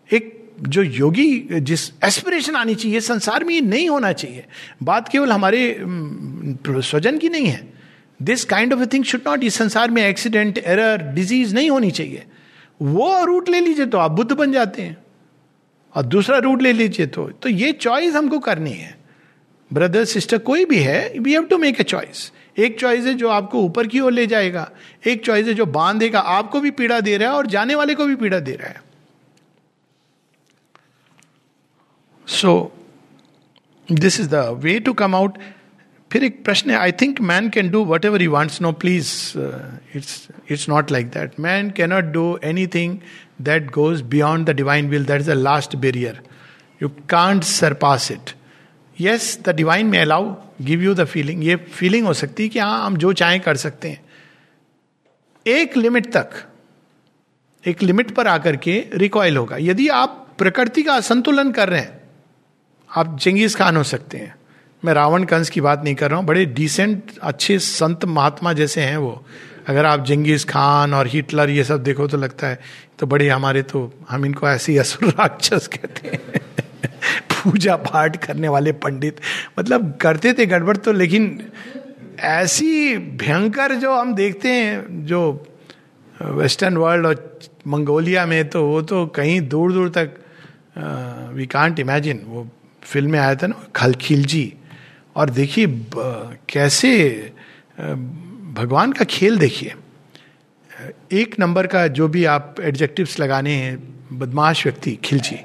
एक जो योगी, जिस एस्पिरेशन आनी चाहिए संसार में ये नहीं होना चाहिए। बात केवल हमारे स्वजन की नहीं है। This kind of thing should not इस संसार में एक्सीडेंट एरर डिज़ीज़ नहीं होनी चाहिए। वो रूट ले लीजिए तो आप बुद्ध बन जाते हैं। और दूसरा रूट ले लीजिए तो तो ये चॉइस हमको करनी है। ब्रदर सिस्टर कोई भी है we have to make a choice एक चॉइस है जो आपको ऊपर की ओर ले जाएगा, एक चॉइस है जो बांधेगा आपको भी पीड़ा दे रहा है और जाने वाले को भी पीड़ा दे रहा है। So this is the way to come out फिर एक प्रश्न है I think man can do whatever you wants no please it's it's not like that man cannot do anything that goes beyond the divine will that is the last barrier you can't surpass it yes the divine may allow give you the feeling ये feeling हो सकती है कि हाँ हम जो चाहें कर सकते हैं। एक लिमिट तक, एक लिमिट पर आकर के रिकॉयल होगा। यदि आप प्रकृति का असंतुलन कर रहे हैं, आप चंगेज खान हो सकते हैं। मैं रावण कंस की बात नहीं कर रहा हूँ, बड़े डिसेंट अच्छे संत महात्मा जैसे हैं वो। अगर आप जंगीज खान और हिटलर ये सब देखो तो लगता है तो बड़े हमारे तो हम इनको ऐसे असुर राक्षस कहते हैं। पूजा पाठ करने वाले पंडित मतलब करते थे गड़बड़ तो लेकिन ऐसी भयंकर जो हम देखते हैं, जो वेस्टर्न वर्ल्ड और मंगोलिया में तो वो तो कहीं दूर दूर तक वी कांट इमेजिन वो फ़िल्म में आया था ना खल खिलजी और देखिए कैसे भगवान का खेल देखिए। एक नंबर का जो भी आप एडजेक्टिव्स लगाने हैं, बदमाश व्यक्ति खिलची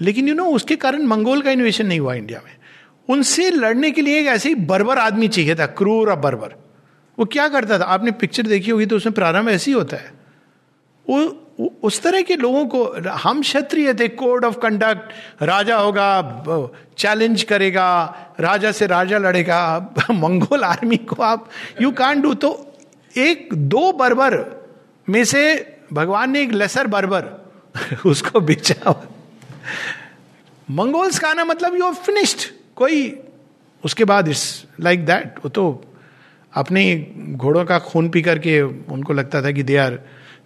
लेकिन यू नो उसके कारण मंगोल का इन्वेशन नहीं हुआ इंडिया में। उनसे लड़ने के लिए एक ऐसे ही बर्बर आदमी चाहिए था, क्रूर और बर्बर। वो क्या करता था? आपने पिक्चर देखी होगी तो उसमें प्रारंभ ऐसे ही होता है। वो उस तरह के लोगों को, हम क्षत्रिय थे कोड ऑफ़ कंडक्ट राजा होगा चैलेंज करेगा, राजा से राजा लड़ेगा, मंगोल आर्मी को आप यू कान डू तो एक, दो बर्बर में से भगवान ने एक लेसर बर्बर, उसको बेचा मंगोल्स का आना मतलब यू फिनिश्ड कोई, उसके बाद इट्स लाइक दैट वो तो अपने घोड़ों का खून पी करके उनको लगता था कि दे आर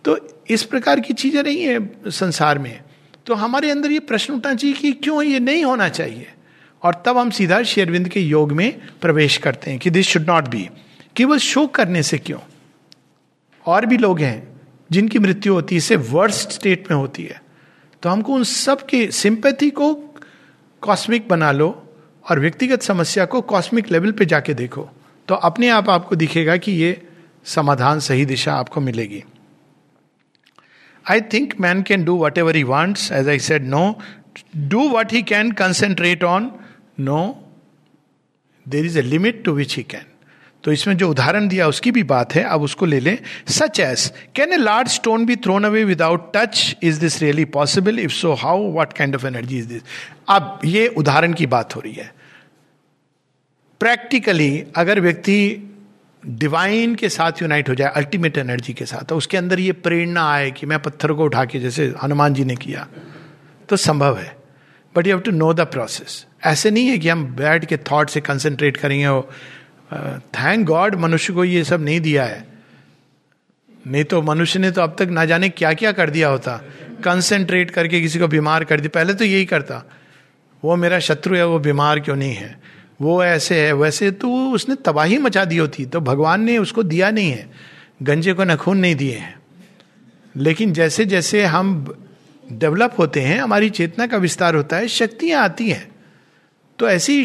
तो इस प्रकार की चीज़ें नहीं है संसार में। तो हमारे अंदर ये प्रश्न उठना चाहिए कि क्यों ये नहीं होना चाहिए? और तब हम सीधा शेरविंद के योग में प्रवेश करते हैं कि दिस शुड नॉट बी केवल शोक करने से क्यों? और भी लोग हैं जिनकी मृत्यु होती है इससे वर्स्ट स्टेट में होती है। तो हमको उन सब के सिंपैथी को कॉस्मिक बना लो और व्यक्तिगत समस्या को कॉस्मिक लेवल पे जाके देखो। तो अपने आप आपको दिखेगा कि ये समाधान सही दिशा आपको मिलेगी। I think man can do whatever he wants as I said no do what he can concentrate on no there is a limit to which he can तो इसमें जो उदाहरण दिया उसकी भी बात है, अब उसको ले लें। Such as can a large stone be thrown away without touch is this really possible if so how what kind of energy is this अब ये उदाहरण की बात हो रही है। प्रैक्टिकली अगर व्यक्ति डिवाइन के साथ यूनाइट हो जाए अल्टीमेट एनर्जी के साथ तो उसके अंदर ये प्रेरणा आए कि मैं पत्थर को उठा के, जैसे हनुमान जी ने किया तो संभव है। But you have to know the process ऐसे नहीं है कि हम बैठ के थॉट से कंसंट्रेट करेंगे और थैंक गॉड मनुष्य को ये सब नहीं दिया है। नहीं तो मनुष्य ने तो अब तक ना जाने क्या क्या कर दिया होता। कंसेंट्रेट करके किसी को बीमार कर दिया। पहले तो यही करता। वो मेरा शत्रु है, वो बीमार क्यों नहीं है? वो ऐसे है, वैसे तो उसने तबाही मचा दी होती। तो भगवान ने उसको दिया नहीं है। गंजे को नखून नहीं दिए हैं। लेकिन जैसे जैसे हम डेवलप होते हैं, हमारी चेतना का विस्तार होता है, शक्तियाँ आती हैं। तो ऐसी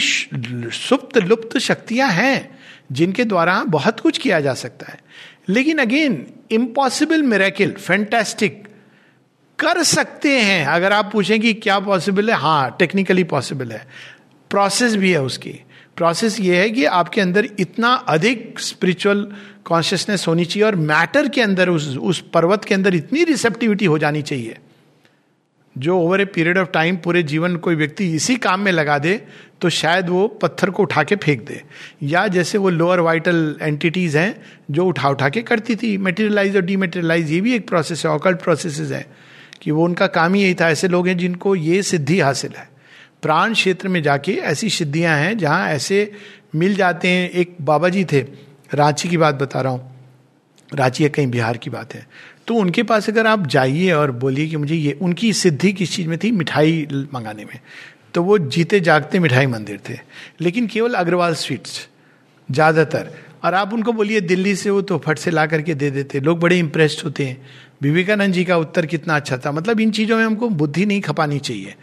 सुप्त लुप्त शक्तियाँ हैं, जिनके द्वारा बहुत कुछ किया जा सकता है। लेकिन अगेन इम्पॉसिबल मेरेकिल फैंटेस्टिक कर सकते हैं। अगर आप पूछें कि क्या पॉसिबल है हाँ टेक्निकली पॉसिबल है। प्रोसेस भी है उसकी। प्रोसेस ये है कि आपके अंदर इतना अधिक स्पिरिचुअल कॉन्शियसनेस होनी चाहिए और मैटर के अंदर उस उस पर्वत के अंदर इतनी रिसेप्टिविटी हो जानी चाहिए। जो over a period of time पूरे जीवन कोई व्यक्ति इसी काम में लगा दे तो शायद वो पत्थर को उठा के फेंक दे। या जैसे वो लोअर वाइटल एंटिटीज हैं, जो उठा उठा के करती थी मेटेरियलाइज और डीमेटेरियलाइज ये भी एक प्रोसेस है ऑकल्ट प्रोसेस है, कि वो उनका काम ही यही था। ऐसे लोग हैं जिनको ये सिद्धि हासिल है। प्राण क्षेत्र में जाके ऐसी सिद्धियाँ हैं, जहाँ ऐसे मिल जाते हैं। एक बाबा जी थे, रांची की बात बता रहा हूँ। रांची या कहीं बिहार की बात है। तो उनके पास अगर आप जाइए और बोलिए कि मुझे ये, उनकी सिद्धि किस चीज़ में थी? मिठाई मंगाने में। तो वो जीते जागते मिठाई मंदिर थे। लेकिन केवल अग्रवाल स्वीट्स, ज़्यादातर। और आप उनको बोलिए, दिल्ली से वो तो फट से ला करके दे देते। लोग बड़े इंप्रेस्ड होते हैं। विवेकानंद जी का उत्तर कितना अच्छा था। मतलब इन चीज़ों में हमको बुद्धि नहीं खपानी चाहिए,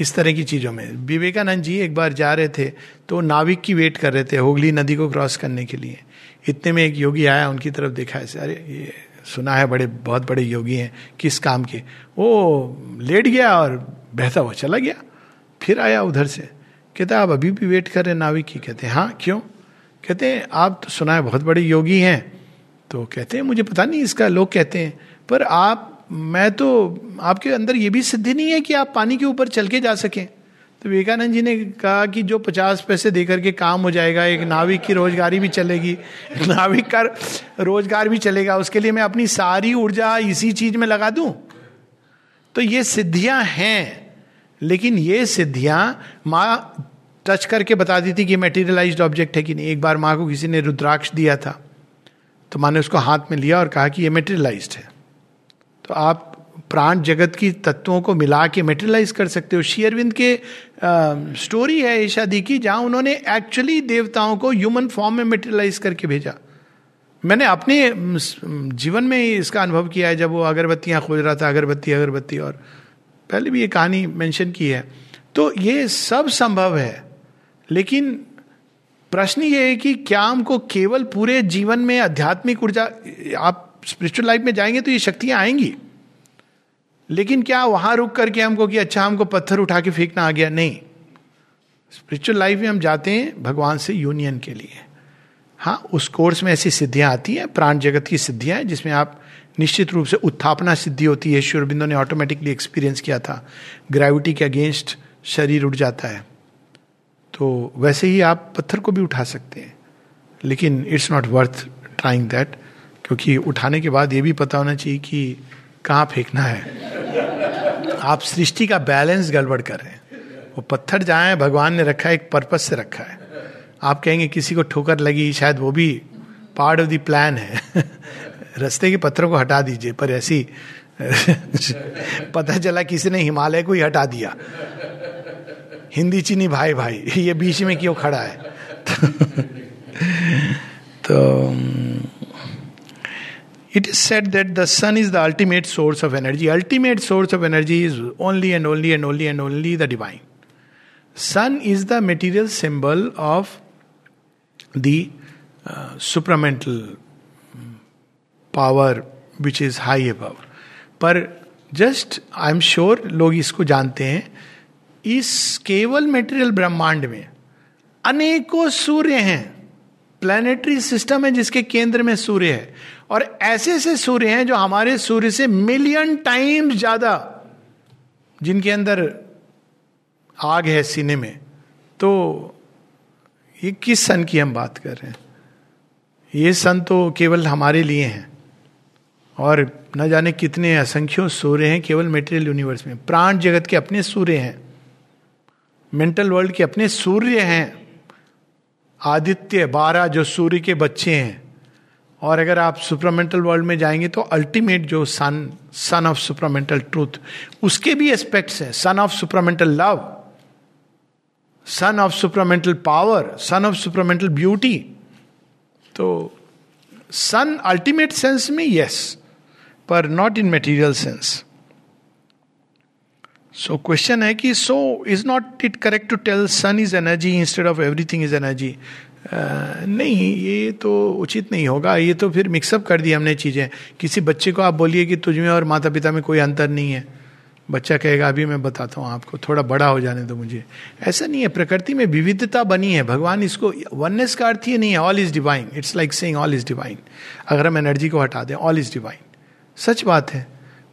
इस तरह की चीज़ों में। विवेकानंद जी एक बार जा रहे थे तो नाविक की वेट कर रहे थे, होगली नदी को क्रॉस करने के लिए। इतने में एक योगी आया, उनकी तरफ़ देखा, ऐसे, अरे, ये सुना है, बड़े, बहुत बड़े योगी हैं, किस काम के। वो लेट गया और बहता हुआ चला गया, फिर आया उधर से। कहते आप अभी भी वेट कर रहे नाविक की? कहते हैं हाँ क्यों? कहते हैं, आप तो सुना है, बहुत बड़े योगी हैं। तो कहते हैं, मुझे पता नहीं इसका लोग कहते हैं, पर आप, मैं तो आपके अंदर ये भी सिद्धि नहीं है कि आप पानी के ऊपर चल के जा सकें। तो विवेकानंद जी ने कहा कि जो पचास पैसे देकर के काम हो जाएगा, एक नाविक की रोजगारी भी चलेगी नाविक का रोज़गार भी चलेगा, उसके लिए मैं अपनी सारी ऊर्जा इसी चीज़ में लगा दूँ? तो ये सिद्धियाँ हैं, लेकिन ये सिद्धियाँ माँ टच करके बता दी थी कि मेटीरियलाइज्ड ऑब्जेक्ट है कि नहीं। एक बार माँ को किसी ने रुद्राक्ष दिया था तो माँ ने उसको हाथ में लिया और कहा कि ये मेटेरियलाइज्ड है। तो आप प्राण जगत की तत्वों को मिला के मेटेरियलाइज कर सकते हो। शेयरविंद के आ, स्टोरी है ईशा दी की जहाँ उन्होंने एक्चुअली देवताओं को ह्यूमन फॉर्म में मेटेरियलाइज करके भेजा। मैंने अपने जीवन में इसका अनुभव किया है जब वो अगरबत्तियाँ खोज रहा था अगरबत्ती अगरबत्ती और पहले भी ये कहानी मेंशन की है। तो ये सब संभव है लेकिन प्रश्न ये है कि क्या हमको केवल पूरे जीवन में आध्यात्मिक ऊर्जा आप स्पिरिचुअल लाइफ में जाएँगे तो ये शक्तियाँ आएँगी? लेकिन क्या वहाँ रुक करके हमको कि अच्छा हमको पत्थर उठा के फेंकना आ गया? नहीं। स्पिरिचुअल लाइफ में हम जाते हैं भगवान से यूनियन के लिए। हाँ उस कोर्स में ऐसी सिद्धियाँ आती हैं, प्राण जगत की सिद्धियाँ हैं, जिसमें आप निश्चित रूप से उत्थापना सिद्धि होती है। शुरबिंदो ने ऑटोमेटिकली एक्सपीरियंस किया था। ग्रेविटी के अगेंस्ट शरीर उठ जाता है। तो वैसे ही आप पत्थर को भी उठा सकते हैं। लेकिन it's not worth trying that क्योंकि उठाने के बाद ये भी पता होना चाहिए कि कहाँ फेंकना है? आप सृष्टि का बैलेंस गड़बड़ कर रहे हैं। वो पत्थर है, भगवान ने रखा है, एक पर्पज से रखा है। आप कहेंगे, किसी को ठोकर लगी, शायद वो भी पार्ट ऑफ़ द प्लान है। रस्ते के पत्थरों को हटा दीजिए, पर ऐसी पता चला किसी ने हिमालय को ही हटा दिया। हिंदी चीनी भाई भाई, ये बीच में क्यों खड़ा है? तो it is said that the sun is the ultimate source of energy ultimate source of energy is only and only and only and only the divine sun is the material symbol of the supramental power which is high above पर just I am sure लोग इसको जानते हैं, इस केवल material ब्रह्मांड में अनेकों सूर्य हैं। प्लानिटरी सिस्टम है जिसके केंद्र में सूर्य है। और ऐसे ऐसे सूर्य हैं जो हमारे सूर्य से मिलियन टाइम्स ज़्यादा जिनके अंदर आग है सीने में। तो ये किस सन की हम बात कर रहे हैं? ये सन तो केवल हमारे लिए हैं। और न जाने कितने असंख्यों सूर्य हैं केवल मेटेरियल यूनिवर्स में। प्राण जगत के अपने सूर्य हैं। मेंटल वर्ल्ड के अपने सूर्य हैं। आदित्य, बारह जो सूर्य के बच्चे हैं। और अगर आप सुपरामेंटल वर्ल्ड में जाएँगे तो अल्टीमेट जो sun sun of supramental truth उसके भी एस्पेक्ट्स हैं। Sun of supramental love sun of supramental power sun of supramental beauty तो सन अल्टीमेट सेंस में यस पर not in material sense so question है कि so is not it correct to tell sun is energy instead of everything is energy नहीं, ये तो उचित नहीं होगा। ये तो फिर मिक्सअप कर दी हमने चीज़ें। किसी बच्चे को आप बोलिए कि तुझमें और माता पिता में कोई अंतर नहीं है। बच्चा कहेगा, अभी मैं बताता हूँ आपको, थोड़ा बड़ा हो जाने दो मुझे। ऐसा नहीं है, प्रकृति में विविधता बनी है। भगवान इसको वननेस का अर्थ ही नहीं है all is divine it's like saying all is divine अगर हम एनर्जी को हटा दें ऑल इज़ डिवाइन सच बात है।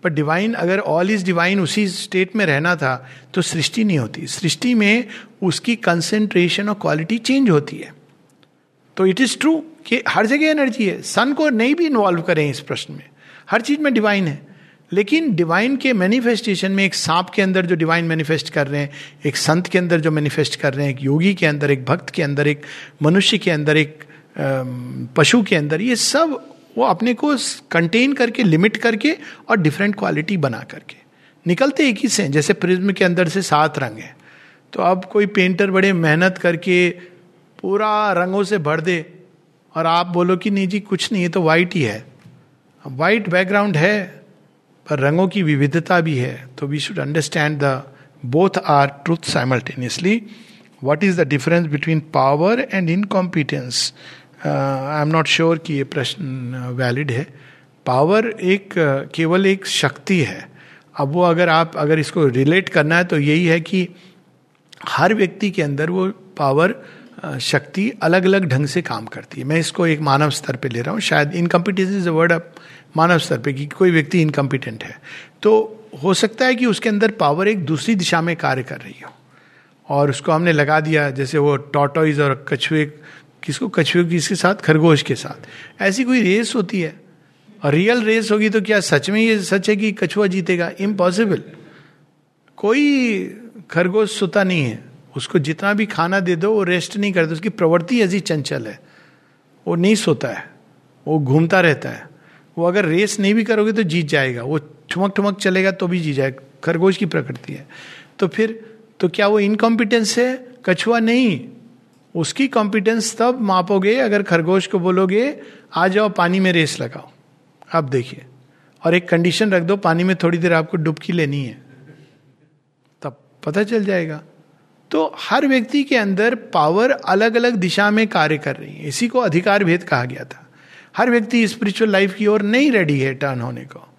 पर डिवाइन अगर ऑल इज़ डिवाइन उसी स्टेट में रहना था तो सृष्टि नहीं होती। सृष्टि में उसकी कंसेंट्रेशन और क्वालिटी चेंज होती है। तो इट इज़ ट्रू कि हर जगह एनर्जी है। सन को नहीं भी इन्वॉल्व करें इस प्रश्न में। हर चीज़ में डिवाइन है। लेकिन डिवाइन के मैनिफेस्टेशन में एक सांप के अंदर जो डिवाइन मैनिफेस्ट कर रहे हैं, एक संत के अंदर जो मैनिफेस्ट कर रहे हैं, एक योगी के अंदर, एक भक्त के अंदर, एक मनुष्य के अंदर, एक पशु के अंदर, ये सब वो अपने को कंटेन करके लिमिट करके और डिफरेंट क्वालिटी बना करके। निकलते एक ही से जैसे प्रिज्म के अंदर से सात रंग है। तो अब कोई पेंटर बड़े मेहनत करके पूरा रंगों से भर दे। और आप बोलो कि नहीं जी कुछ नहीं है तो वाइट ही है। वाइट बैकग्राउंड है पर रंगों की विविधता भी है। तो we should understand the both are truth simultaneously what is the difference between power and incompetence I am not sure कि ये प्रश्न वैलिड है। पावर एक uh, केवल एक शक्ति है। अब वो अगर आप अगर इसको रिलेट करना है तो यही है कि हर व्यक्ति के अंदर वो पावर uh, शक्ति अलग अलग ढंग से काम करती है। मैं इसको एक मानव स्तर पे ले रहा हूँ। शायद incompetence is a word of मानव स्तर पे कि कोई व्यक्ति इनकम्पिटेंट है। तो हो सकता है कि उसके अंदर पावर एक दूसरी दिशा में कार्य कर रही हो। और उसको हमने लगा दिया, जैसे वो टॉटोइज और कछुए, किसको? कछुए किसके साथ, खरगोश के साथ। ऐसी कोई रेस होती है। और रियल रेस होगी तो क्या सच में ये सच है कि कछुआ जीतेगा? इम्पॉसिबल कोई खरगोश सोता नहीं है। उसको जितना भी खाना दे दो, वो रेस्ट नहीं करता, उसकी प्रवृत्ति ऐसी चंचल है। वो नहीं सोता है, वो घूमता रहता है। वो अगर रेस नहीं भी करोगे तो जीत जाएगा। वो ठुमक ठुमक चलेगा तो भी जीत जाएगा। खरगोश की प्रकृति है। तो फिर तो क्या वो इनकॉम्पिटेंस है? कछुआ नहीं। उसकी कॉम्पिटेंस तब मापोगे, अगर खरगोश को बोलोगे, आ जाओ, पानी में रेस लगाओ। अब देखिए। और एक कंडीशन रख दो, पानी में थोड़ी देर आपको डुबकी लेनी है। तब पता चल जाएगा। तो हर व्यक्ति के अंदर पावर अलग अलग दिशा में कार्य कर रही है। इसी को अधिकार भेद कहा गया था। हर व्यक्ति स्पिरिचुअल लाइफ की ओर नहीं रेडी है टर्न होने को।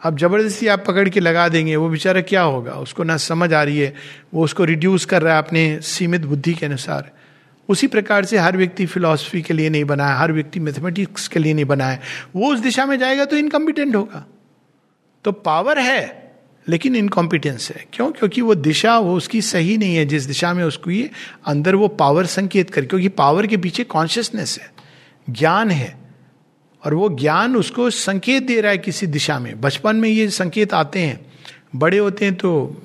अब ज़बरदस्ती आप पकड़ के लगा देंगे, वो बेचारा क्या होगा? उसको ना समझ आ रही है। वो उसको रिड्यूस कर रहा है अपने सीमित बुद्धि के अनुसार। उसी प्रकार से हर व्यक्ति फिलॉसफी के लिए नहीं बना है हर व्यक्ति मैथमेटिक्स के लिए नहीं बना है वो उस दिशा में जाएगा तो इनकम्पिटेंट होगा। तो पावर है। लेकिन इनकॉम्पिटेंस है। क्यों? क्योंकि वो दिशा, वो उसकी सही नहीं है। जिस दिशा में उसको ये अंदर वो पावर संकेत कर, क्योंकि पावर के पीछे कॉन्शियसनेस है, ज्ञान है। और वो ज्ञान उसको संकेत दे रहा है किसी दिशा में। बचपन में ये संकेत आते हैं। बड़े होते हैं तो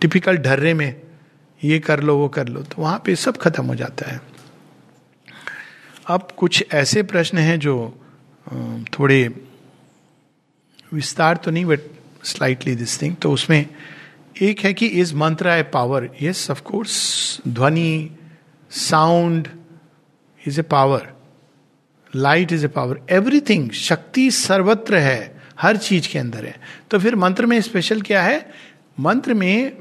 टिपिकल ढर्रे में ये कर लो, वो कर लो तो वहाँ पे सब खत्म हो जाता है। अब कुछ ऐसे प्रश्न हैं जो थोड़े विस्तार तो नहीं बट स्लाइटली दिस थिंग तो उसमें एक है कि इज़ मंत्र है पावर यस ऑफ़ कोर्स ध्वनि sound is a power light is a power everything शक्ति सर्वत्र है हर चीज़ के अंदर है। तो फिर मंत्र में स्पेशल क्या है? मंत्र में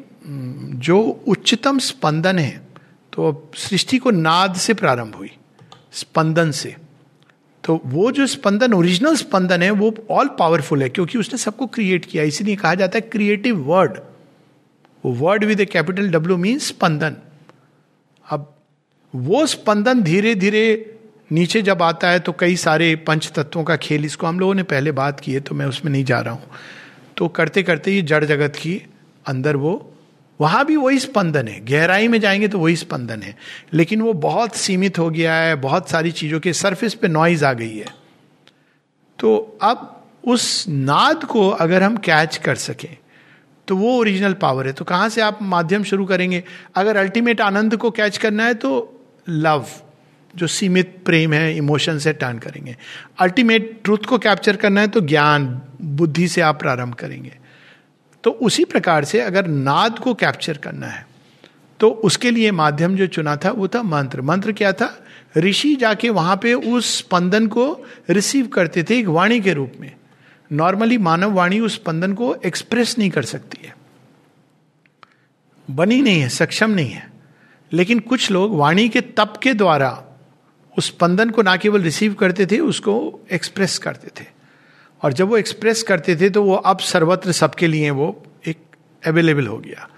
जो उच्चतम स्पंदन है तो सृष्टि को नाद से प्रारंभ हुई, स्पंदन से। तो वो जो स्पंदन ओरिजिनल स्पंदन है, वो ऑल पावरफुल है, क्योंकि उसने सबको क्रिएट किया। इसीलिए कहा जाता है creative word word with a capital W mean स्पंदन। अब वो स्पंदन धीरे धीरे नीचे जब आता है तो कई सारे पंच तत्वों का खेल, इसको हम लोगों ने पहले बात की है तो मैं उसमें नहीं जा रहा हूँ। तो करते करते ये जड़ जगत की अंदर वो वहाँ भी वही स्पंदन है। गहराई में जाएँगे तो वही स्पंदन है। लेकिन वो बहुत सीमित हो गया है, बहुत सारी चीज़ों के सरफेस पे नॉइज़ आ गई है। तो अब उस नाद को अगर हम कैच कर सकें तो वो ओरिजिनल पावर है। तो कहाँ से आप माध्यम शुरू करेंगे? अगर अल्टीमेट आनंद को कैच करना है तो लव जो सीमित प्रेम है इमोशन से टर्न करेंगे। अल्टीमेट ट्रूथ को कैप्चर करना है तो ज्ञान, बुद्धि से आप प्रारंभ करेंगे। तो उसी प्रकार से अगर नाद को कैप्चर करना है तो उसके लिए माध्यम जो चुना था वो था मंत्र। मंत्र क्या था? ऋषि जाके वहाँ पे उस स्पंदन को रिसीव करते थे एक वाणी के रूप में। नॉर्मली मानव वाणी उस स्पंदन को एक्सप्रेस नहीं कर सकती है। बनी नहीं है, सक्षम नहीं है। लेकिन कुछ लोग वाणी के तप के द्वारा उस स्पंदन को ना केवल रिसीव करते थे, उसको एक्सप्रेस करते थे। और जब वो एक्सप्रेस करते थे तो वो अब सर्वत्र सबके लिए वो एक अवेलेबल हो गया।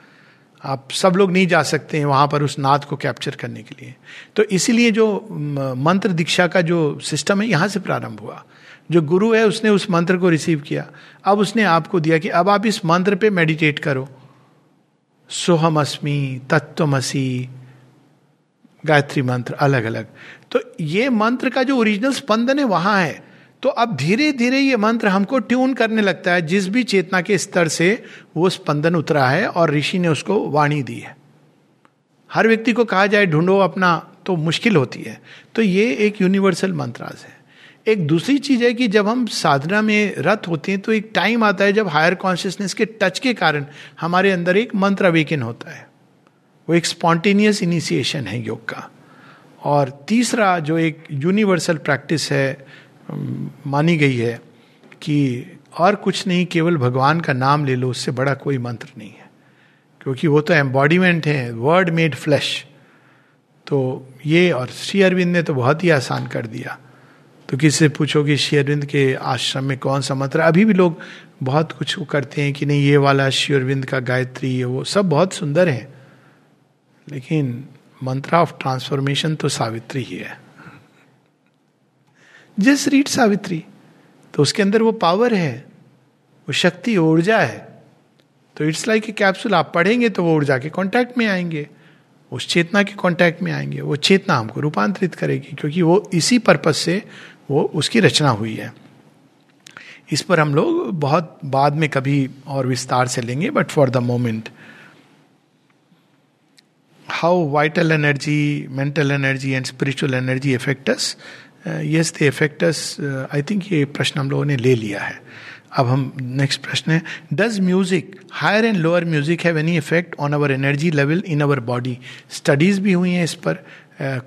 आप सब लोग नहीं जा सकते हैं वहाँ पर उस नाद को कैप्चर करने के लिए। तो इसीलिए जो मंत्र दीक्षा का जो सिस्टम है, यहाँ से प्रारंभ हुआ। जो गुरु है, उसने उस मंत्र को रिसीव किया। अब उसने आपको दिया कि अब आप इस मंत्र पे मेडिटेट करो। सोहम अस्मी तत्वमसी गायत्री मंत्र अलग अलग तो ये मंत्र का जो ओरिजिनल स्पंदन है, वहाँ है। तो अब धीरे धीरे ये मंत्र हमको ट्यून करने लगता है। जिस भी चेतना के स्तर से वो स्पंदन उतरा है और ऋषि ने उसको वाणी दी है। हर व्यक्ति को कहा जाए ढूंढो अपना तो मुश्किल होती है। तो ये एक यूनिवर्सल मंत्राज है। एक दूसरी चीज़ है कि जब हम साधना में रत होते हैं तो एक टाइम आता है जब हायर कॉन्शियसनेस के टच के कारण हमारे अंदर एक मंत्र अवेकन होता है। वो एक स्पॉन्टेनियस इनिशिएशन है योग का। और तीसरा जो एक यूनिवर्सल प्रैक्टिस है मानी गई है कि और कुछ नहीं, केवल भगवान का नाम ले लो, उससे बड़ा कोई मंत्र नहीं है। क्योंकि वो तो एम्बॉडीमेंट है वर्ड मेड फ्लैश तो ये और श्री अरविंद ने तो बहुत ही आसान कर दिया। तो किसी से पूछो कि श्री अरविंद के आश्रम में कौन सा मंत्र? अभी भी लोग बहुत कुछ करते हैं कि नहीं, ये वाला श्री अरविंद का गायत्री, ये वो सब बहुत सुंदर है। लेकिन मंत्र ऑफ़ ट्रांसफॉर्मेशन तो सावित्री ही है। Just read Savitri. तो उसके अंदर वो पावर है, वो शक्ति ऊर्जा है। तो इट्स लाइक ए कैप्सूल आप पढ़ेंगे तो वो ऊर्जा के कांटेक्ट में आएँगे, उस चेतना के कांटेक्ट में आएँगे, वो चेतना हमको रूपांतरित करेगी, क्योंकि वो इसी पर्पज से वो उसकी रचना हुई है। इस पर हम लोग बहुत बाद में कभी और विस्तार से लेंगे but for the moment how vital energy mental energy and spiritual energy effects yes they effects I think ये प्रश्न हम लोगों ने ले लिया है। अब हम नेक्स्ट प्रश्न है। Does music higher and lower music have any effect on our energy level in our body studies भी हुई हैं इस पर।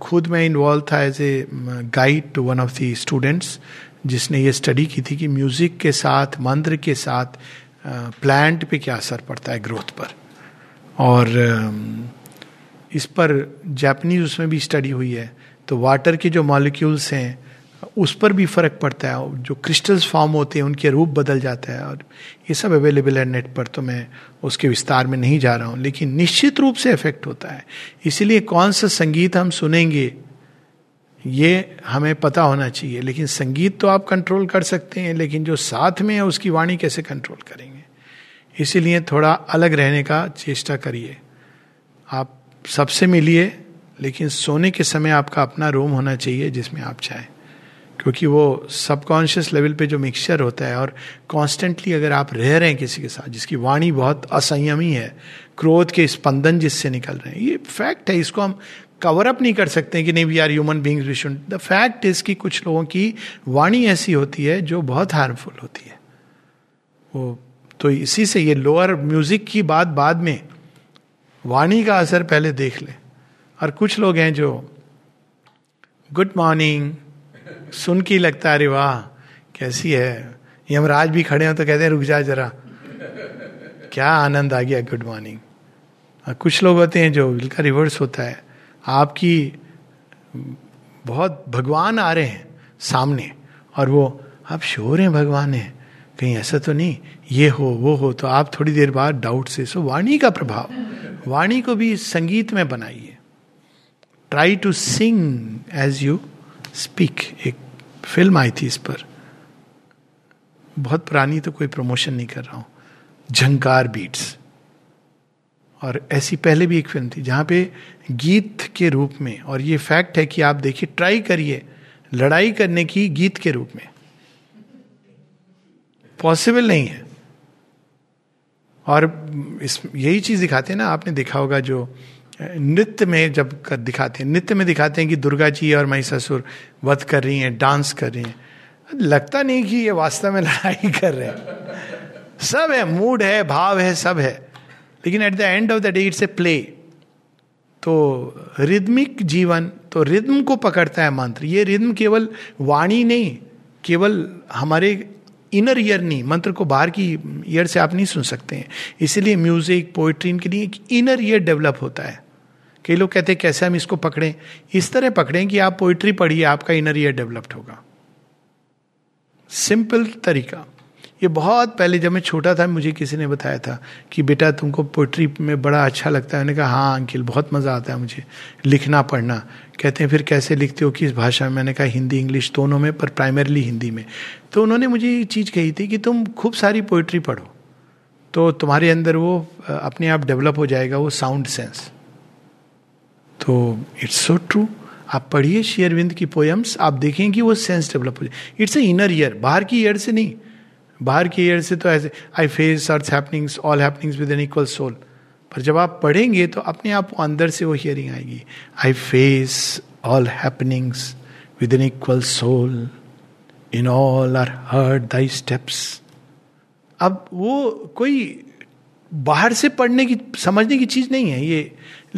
खुद मैं इन्वॉल्व था as a guide to one of the students जिसने ये स्टडी की थी कि म्यूज़िक के साथ, मंत्र के साथ प्लांट पे क्या असर पड़ता है ग्रोथ पर। और इस पर जापानीज उसमें भी स्टडी हुई है। तो वाटर के जो मॉलिक्यूल्स हैं, उस पर भी फ़र्क पड़ता है जो क्रिस्टल्स फॉर्म होते हैं, उनके रूप बदल जाता है, और ये सब अवेलेबल है नेट पर तो मैं उसके विस्तार में नहीं जा रहा हूँ, लेकिन निश्चित रूप से इफ़ेक्ट होता है। इसीलिए कौन सा संगीत हम सुनेंगे, ये हमें पता होना चाहिए, लेकिन संगीत तो आप कंट्रोल कर सकते हैं, लेकिन जो साथ में है, उसकी वाणी कैसे कंट्रोल करेंगे? इसीलिए थोड़ा अलग रहने का चेष्टा करिए। आप सबसे मिलिए लेकिन सोने के समय आपका अपना रूम होना चाहिए जिसमें आप चाहें। क्योंकि वो सबकॉन्शियस लेवल पे जो मिक्सचर होता है और कॉन्स्टेंटली अगर आप रह रहे हैं किसी के साथ, जिसकी वाणी बहुत असंयमी है, क्रोध के स्पंदन जिससे निकल रहे हैं, ये फैक्ट है, इसको हम कवर अप नहीं कर सकते कि नहीं we are human beings we should the fact is कि कुछ लोगों की वाणी ऐसी होती है जो बहुत हार्मफुल होती है। वो तो इसी से ये लोअर म्यूज़िक की बात बाद में, वाणी का असर पहले देख ले। और कुछ लोग हैं जो गुड मॉर्निंग सुन के लगता है, अरे वाह, कैसी है? यमराज भी खड़े हो तो कहते हैं, रुक जा जरा। क्या आनंद आ गया गुड मॉर्निंग कुछ लोग होते हैं जो बिल्कुल रिवर्स होता है। आपकी, बहुत भगवान आ रहे हैं सामने और वो, आप श्योर हैं भगवान है, कहीं ऐसा तो नहीं? ये हो, वो हो। तो आप थोड़ी देर बाद डाउट से सो वाणी का प्रभाव, वाणी को भी संगीत में बनाइए। Try to sing as you speak एक फ़िल्म आई थी इस पर। बहुत पुरानी तो कोई प्रमोशन नहीं कर रहा हूँ। झंकार बीट्स और ऐसी पहले भी एक फ़िल्म थी, जहाँ पे गीत के रूप में, और ये फैक्ट है कि आप देखिए ट्राई करिए लड़ाई करने की गीत के रूप में। पॉसिबल नहीं है। और इस, यही चीज़ दिखाते हैं ना, आपने देखा होगा जो नृत्य में जब दिखाते हैं, नृत्य में दिखाते हैं कि दुर्गा जी और महिषासुर वध कर रही हैं, डांस कर रही हैं। लगता नहीं कि ये वास्तव में लड़ाई कर रहे हैं। सब है, मूड है, भाव है, सब है। लेकिन at the end of the day it's a play तो रिदमिक जीवन तो रिद्म को पकड़ता है मंत्र। ये रिद्म केवल वाणी नहीं, केवल हमारे इनर ईयर नहीं, मंत्र को बाहर की ईयर से आप नहीं सुन सकते हैं। इसीलिए म्यूज़िक पोइट्री इनके लिए एक इनर ईयर डेवलप होता है। कई लोग कहते हैं, कैसे हम इसको पकड़ें? इस तरह पकड़ें कि आप पोइट्री पढ़िए, आपका इनर ईयर डेवलप्ड होगा। सिंपल तरीका। ये बहुत पहले जब मैं छोटा था, मुझे किसी ने बताया था कि, बेटा, तुमको पोइट्री में बड़ा अच्छा लगता है। मैंने कहा हाँ अंकिल, बहुत मज़ा आता है मुझे लिखना, पढ़ना। कहते हैं, फिर कैसे लिखते हो? किस भाषा में? मैंने कहा, हिंदी, इंग्लिश दोनों में, पर प्राइमरली हिंदी में। तो उन्होंने मुझे ये चीज़ कही थी कि, तुम खूब सारी पोइट्री पढ़ो तो तुम्हारे अंदर वो अपने आप डेवलप हो जाएगा, वो साउंड सेंस तो इट्स सो ट्रू आप पढ़िए शेयरविंद की पोएम्स आप देखें कि वो सेंस डेवलप हो जाए। इट्स ए इनर ईयर बाहर की ईयर से नहीं। बाहर की ईयर से तो ऐसे I face earth happenings all happenings with an equal soul पर जब आप पढ़ेंगे तो अपने आप अंदर से वो हियरिंग आएगी। I face all happenings with an equal soul in all are heard thy steps अब वो कोई बाहर से पढ़ने की, समझने की चीज़ नहीं है ये।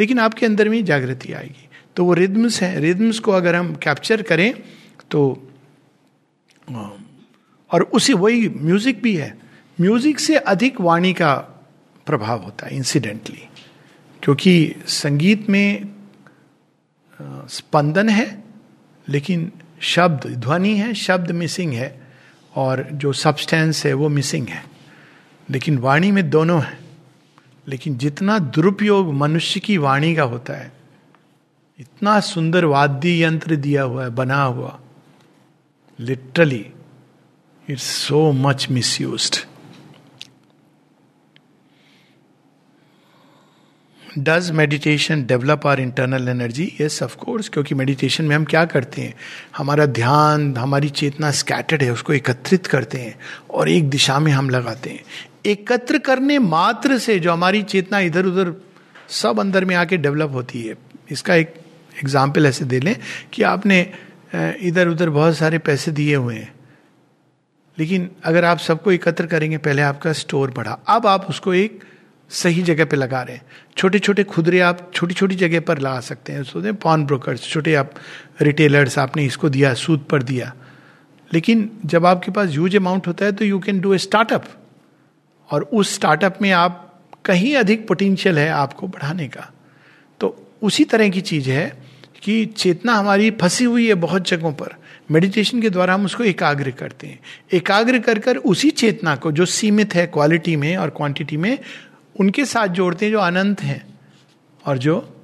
लेकिन आपके अंदर में जागृति आएगी। तो वो रिद्म्स हैं। रिद्म्स को अगर हम कैप्चर करें तो और उसी वही म्यूज़िक भी है। म्यूज़िक से अधिक वाणी का प्रभाव होता है इंसिडेंटली क्योंकि संगीत में स्पंदन है, लेकिन शब्द, ध्वनि है, शब्द मिसिंग है, और जो सब्सटेंस है वो मिसिंग है। लेकिन वाणी में दोनों है। लेकिन जितना दुरुपयोग मनुष्य की वाणी का होता है, इतना सुंदर वाद्य यंत्र दिया हुआ है, बना हुआ literally it's so much misuse does meditation develop our internal energy yes of course क्योंकि मेडिटेशन में हम क्या करते हैं? हमारा ध्यान, हमारी चेतना स्कैटर्ड है, उसको एकत्रित करते हैं और एक दिशा में हम लगाते हैं। एकत्र करने मात्र से जो हमारी चेतना इधर उधर सब अंदर में आके डेवलप होती है। इसका एक एग्ज़ाम्पल ऐसे दे लें कि आपने इधर उधर बहुत सारे पैसे दिए हुए हैं। लेकिन अगर आप सबको एकत्र करेंगे, पहले आपका स्टोर बढ़ा। अब आप उसको एक सही जगह पे लगा रहे हैं। छोटे छोटे खुदरे आप छोटी छोटी जगह पर लगा सकते हैं। सोचते पॉन ब्रोकर्स छोटे आप रिटेलर्स आपने इसको दिया, सूद पर दिया। लेकिन जब आपके पास यूज़ अमाउंट होता है तो you can do a startup और उस स्टार्टअप में आप कहीं अधिक पोटेंशियल है आपको बढ़ाने का। तो उसी तरह की चीज़ है कि चेतना हमारी फंसी हुई है बहुत जगहों पर। मेडिटेशन के द्वारा हम उसको एकाग्र करते हैं। एकाग्र कर कर उसी चेतना को जो सीमित है क्वालिटी में और क्वांटिटी में उनके साथ जोड़ते हैं जो अनंत हैं और जो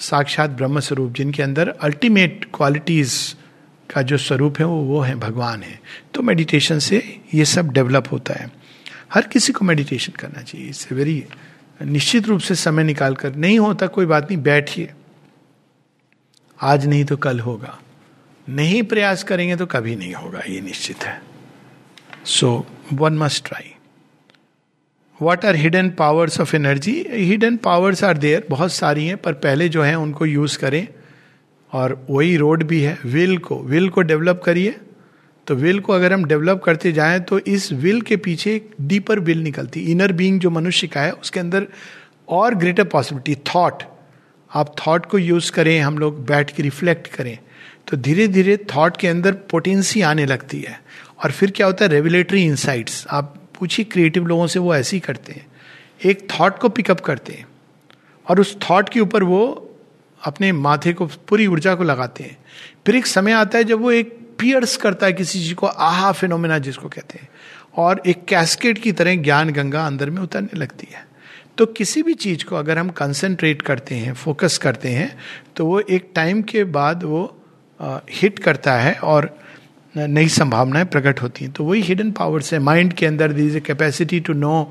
साक्षात ब्रह्म स्वरूप जिनके अंदर अल्टीमेट क्वालिटीज का जो स्वरूप है वो वो है, भगवान है। तो मेडिटेशन से ये सब डेवलप होता है। हर किसी को मेडिटेशन करना चाहिए। इससे वेरी निश्चित रूप से समय निकाल कर नहीं होता, कोई बात नहीं, बैठिए। आज नहीं तो कल होगा। नहीं प्रयास करेंगे तो कभी नहीं होगा, ये निश्चित है। So one must try what are hidden powers of energy hidden powers are there बहुत सारी हैं, पर पहले जो है, उनको यूज़ करें। और वही रोड भी है विल को विल को डेवलप करिए। तो विल को अगर हम डेवलप करते जाएँ तो इस विल के पीछे एक डीपर विल निकलती। इनर बीइंग जो मनुष्य का है, उसके अंदर और ग्रेटर पॉसिबिलिटी थॉट आप थॉट को यूज़ करें, हम लोग बैठ के रिफ्लेक्ट करें। तो धीरे धीरे थॉट के अंदर पोटेंसी आने लगती है। और फिर क्या होता है? रेगुलेटरी इंसाइट्स आप पूछिए क्रिएटिव लोगों से वो ऐसे ही करते हैं। एक थॉट को पिकअप करते हैं और उस थॉट के ऊपर वो अपने माथे को, पूरी ऊर्जा को लगाते हैं। फिर एक समय आता है जब वो एक पियर्स करता है किसी चीज़ को, आहा फिनोमिना जिसको कहते हैं। और एक कैस्केट की तरह ज्ञान गंगा अंदर में उतरने लगती है। तो किसी भी चीज़ को अगर हम कंसंट्रेट करते हैं फोकस करते हैं तो वो एक टाइम के बाद वो हिट करता है और नई संभावनाएँ प्रकट होती हैं। तो वही हिडन पावर्स है। माइंड के अंदर these a capacity to know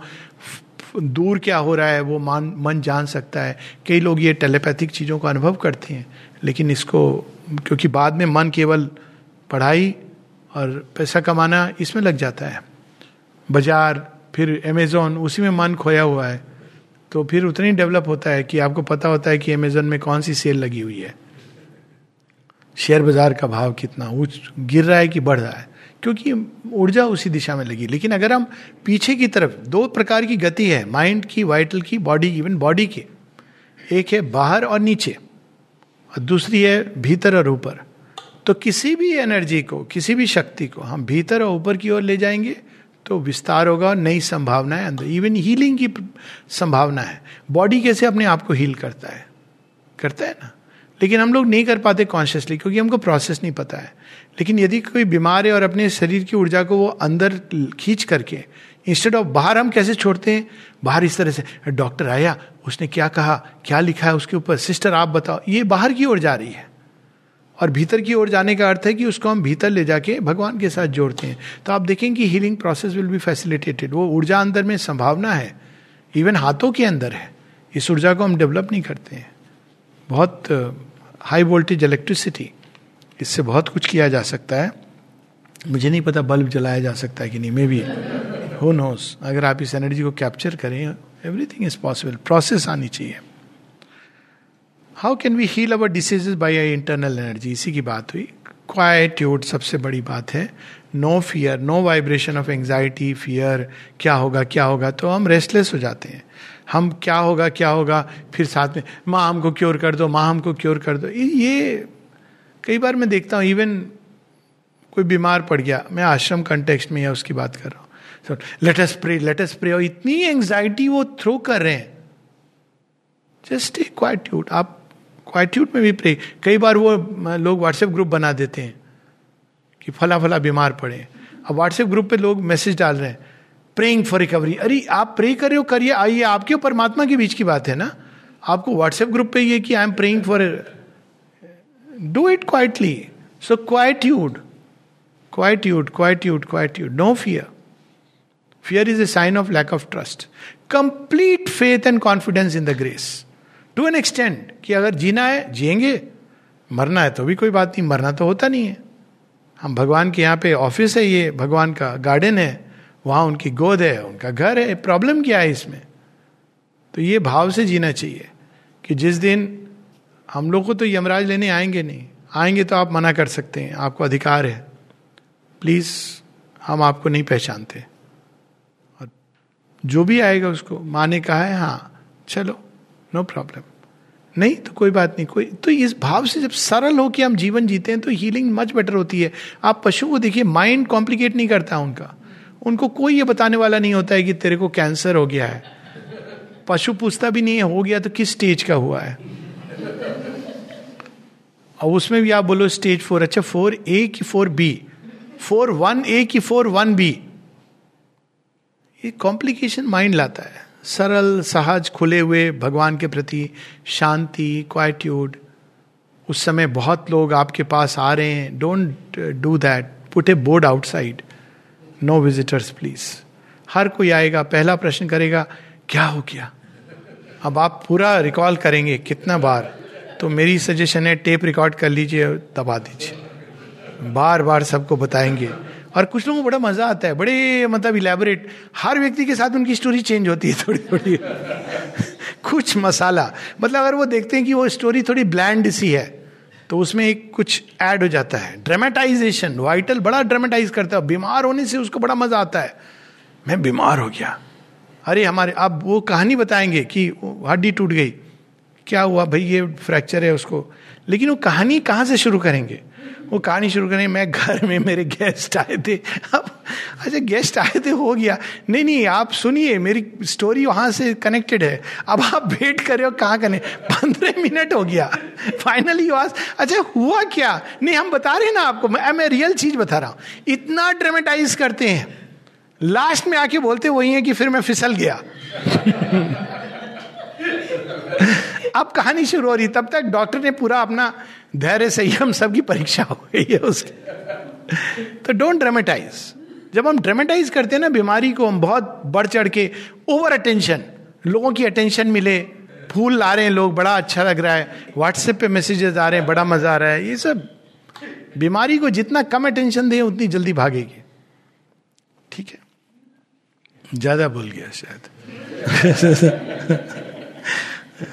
दूर क्या हो रहा है, वो मान, मन जान सकता है। कई लोग ये टेलीपैथिक चीज़ों को अनुभव करते हैं, लेकिन इसको, क्योंकि बाद में मन केवल पढ़ाई और पैसा कमाना इसमें लग जाता है। बाज़ार, फिर अमेजोन उसी में मन खोया हुआ है। तो फिर उतना ही डेवलप होता है कि आपको पता होता है कि अमेजोन में कौन सी सेल लगी हुई है। शेयर बाज़ार का भाव कितना ऊंच गिर रहा है कि बढ़ रहा है? क्योंकि ऊर्जा उसी दिशा में लगी। लेकिन अगर हम पीछे की तरफ़, दो प्रकार की गति है माइंड की वाइटल की बॉडी इवन बॉडी की। एक है बाहर और नीचे, और दूसरी है भीतर और ऊपर। तो किसी भी एनर्जी को, किसी भी शक्ति को हम भीतर और ऊपर की ओर ले जाएँगे तो विस्तार होगा और नई संभावनाएँ अंदर। इवन हीलिंग की संभावना है। बॉडी कैसे अपने आप को हील करता है? करता है ना? लेकिन हम लोग नहीं कर पाते कॉन्शियसली क्योंकि हमको प्रोसेस नहीं पता है। लेकिन यदि कोई बीमार है और अपने शरीर की ऊर्जा को वो अंदर खींच करके इंस्टेड ऑफ़ बाहर हम कैसे छोड़ते हैं? बाहर इस तरह से, डॉक्टर आया, उसने क्या कहा, क्या लिखा है उसके ऊपर? सिस्टर, आप बताओ। ये बाहर की ओर जा रही है। और भीतर की ओर जाने का अर्थ है कि उसको हम भीतर ले जाके भगवान के साथ जोड़ते हैं। तो आप देखें कि healing process will be facilitated वो ऊर्जा अंदर में संभावना है। इवन हाथों के अंदर है। इस ऊर्जा को हम डेवलप नहीं करते हैं। बहुत हाई वोल्टेज इलेक्ट्रिसिटी, इससे बहुत कुछ किया जा सकता है। मुझे नहीं पता बल्ब जलाया जा सकता है कि नहीं मे बी हो नोस अगर आप इस एनर्जी को कैप्चर करें एवरीथिंग इज़ पॉसिबल प्रोसेस आनी चाहिए। How can we heal our diseases by I internal energy इसी की बात हुई। क्वाइट्यूड सबसे बड़ी बात है। No fear no vibration of anxiety fear क्या होगा क्या होगा? तो हम रेस्टलेस हो जाते हैं। हम क्या होगा क्या होगा? फिर साथ में, माँ, हमको क्योर कर दो, माँ, हमको क्योर कर दो। ये कई बार मैं देखता हूँ इवन कोई बीमार पड़ गया, मैं आश्रम कंटेक्स्ट में या उसकी बात कर रहा हूँ। लेटस प्रे लेटस प्रे और इतनी एंग्जाइटी वो थ्रो कर रहे हैं। जस्ट ए क्वाइट्यूड आप क्वाइट्यूड में भी प्रे कई बार वो लोग व्हाट्सएप ग्रुप बना देते हैं कि फला फला बीमार पड़े अब व्हाट्सएप ग्रुप पे लोग मैसेज डाल रहे हैं। प्रेइंग फॉर रिकवरी अरे, आप प्रे कर रहे हो, करिए, आइए, आपके और परमात्मा के बीच की बात है ना? आपको व्हाट्सएप ग्रुप पे ये कि I am praying for do it quietly so quietude quietude quietude quietude no fear fear is a sign of lack of trust complete faith and confidence in the grace to an extent कि अगर जीना है, जिएँगे, मरना है तो भी कोई बात नहीं, मरना तो होता नहीं है। हम भगवान के यहाँ पे ऑफ़िस है ये, भगवान का गार्डन है। वहाँ उनकी गोद है, उनका घर है प्रॉब्लम क्या है इसमें? तो ये भाव से जीना चाहिए कि जिस दिन हम लोग को तो यमराज लेने आएँगे नहीं, आएँगे तो आप मना कर सकते हैं, आपको अधिकार है। प्लीज़ हम आपको नहीं पहचानते। और जो भी आएगा उसको, माँ ने कहा है हाँ चलो नो प्रॉब्लम नहीं तो कोई बात नहीं, कोई तो इस भाव से जब सरल हो कि हम जीवन जीते हैं तो हीलिंग मच बेटर होती है। आप पशु को देखिए माइंड कॉम्प्लिकेट नहीं करता उनका। उनको कोई ये बताने वाला नहीं होता है कि तेरे को कैंसर हो गया है। पशु पूछता भी नहीं है, हो गया तो किस स्टेज का हुआ है? और उसमें भी आप बोलो स्टेज फोर अच्छा फोर ए की four B four one A की फोर वन बी ये कॉम्प्लिकेशन माइंड लाता है। सरल, सहज, खुले हुए, भगवान के प्रति शांति क्वाइट्यूड उस समय बहुत लोग आपके पास आ रहे हैं। Don't do that put a board outside no visitors please हर कोई आएगा, पहला प्रश्न करेगा, क्या हो गया? अब आप पूरा रिकॉल करेंगे, कितना बार? तो मेरी सजेशन है टेप रिकॉर्ड कर लीजिए दबा दीजिए. बार बार सबको बताएँगे। और कुछ लोगों को बड़ा मज़ा आता है, बड़े मतलब इलेबोरेट हर व्यक्ति के साथ उनकी स्टोरी चेंज होती है थोड़ी थोड़ी कुछ मसाला। मतलब अगर वो देखते हैं कि वो स्टोरी थोड़ी ब्लैंड सी है तो उसमें एक कुछ ऐड हो जाता है। ड्रामेटाइजेशन वाइटल बड़ा ड्रामेटाइज करता है। बीमार होने से उसको बड़ा मज़ा आता है। मैं बीमार हो गया। अरे हमारे, अब वो कहानी बताएँगे कि हड्डी टूट गई। क्या हुआ? भाई ये फ्रैक्चर है उसको। लेकिन वो कहानी कहाँ से शुरू करेंगे? वो कहानी शुरू करें मैं घर में मेरे गेस्ट आए थे। अब अच्छा गेस्ट आए थे हो गया। नहीं नहीं आप सुनिए मेरी स्टोरी वहाँ से कनेक्टेड है। अब आप वेट कर रहे हो कहाँ करने? पंद्रह मिनट हो गया। फाइनली आज अच्छा हुआ क्या? नहीं हम बता रहे हैं ना आपको मैं, मैं रियल चीज़ बता रहा हूँ। इतना ड्रामेटाइज करते हैं। लास्ट में आके बोलते वही है कि फिर मैं फिसल गया। अब कहानी शुरू हो रही, तब तक डॉक्टर ने पूरा अपना धैर्य संयम सबकी परीक्षा हो गई है उसकी। तो डोंट ड्रामेटाइज जब हम ड्रामेटाइज करते हैं ना, बीमारी को हम बहुत बढ़ चढ़ के ओवर अटेंशन लोगों की अटेंशन मिले, फूल ला रहे हैं लोग, बड़ा अच्छा लग रहा है व्हाट्सएप पे मैसेजेस आ रहे हैं, बड़ा मज़ा आ रहा है, ये सब। बीमारी को जितना कम अटेंशन दें, उतनी जल्दी भागेगी। ठीक है? ज़्यादा भूल गया शायद।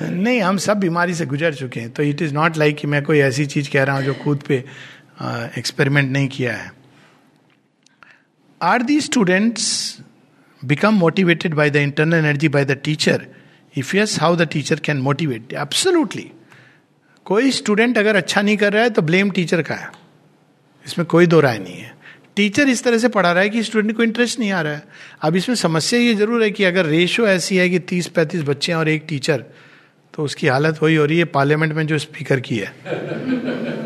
नहीं, हम सब बीमारी से गुजर चुके हैं तो इट इज़ नॉट लाइक कि मैं कोई ऐसी चीज़ कह रहा हूँ जो खुद पे एक्सपेरिमेंट नहीं किया है। Are the students become motivated by the internal energy by the teacher if yes how the teacher can motivate absolutely कोई स्टूडेंट अगर अच्छा नहीं कर रहा है तो ब्लेम टीचर का है। इसमें कोई दो राय नहीं है। टीचर इस तरह से पढ़ा रहा है कि स्टूडेंट को इंटरेस्ट नहीं आ रहा है। अब इसमें समस्या ये ज़रूर है कि अगर रेशो ऐसी है कि तीस पैंतीस बच्चे हैं और एक टीचर तो उसकी हालत वही हो रही है, पार्लियामेंट में जो स्पीकर की है।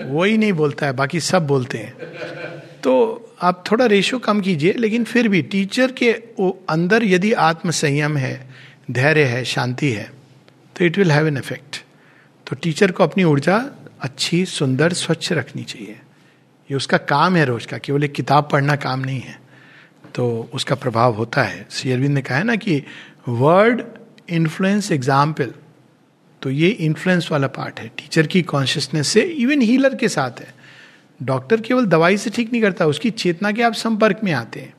वही नहीं बोलता है, बाकी सब बोलते हैं। तो आप थोड़ा रेशो कम कीजिए, लेकिन फिर भी टीचर के अंदर यदि आत्म संयम है, धैर्य है, शांति है तो it will have an effect तो टीचर को अपनी ऊर्जा अच्छी, सुंदर, स्वच्छ रखनी चाहिए। ये उसका काम है रोज का, केवल एक किताब पढ़ना काम नहीं है। तो उसका प्रभाव होता है। श्री अरविंद ने कहा है ना कि वर्ड इन्फ्लुएंस एग्ज़ाम्पल तो ये इन्फ्लुएंस वाला पार्ट है। टीचर की कॉन्शियसनेस से इवन हीलर के साथ है। डॉक्टर केवल दवाई से ठीक नहीं करता, उसकी चेतना के आप संपर्क में आते हैं।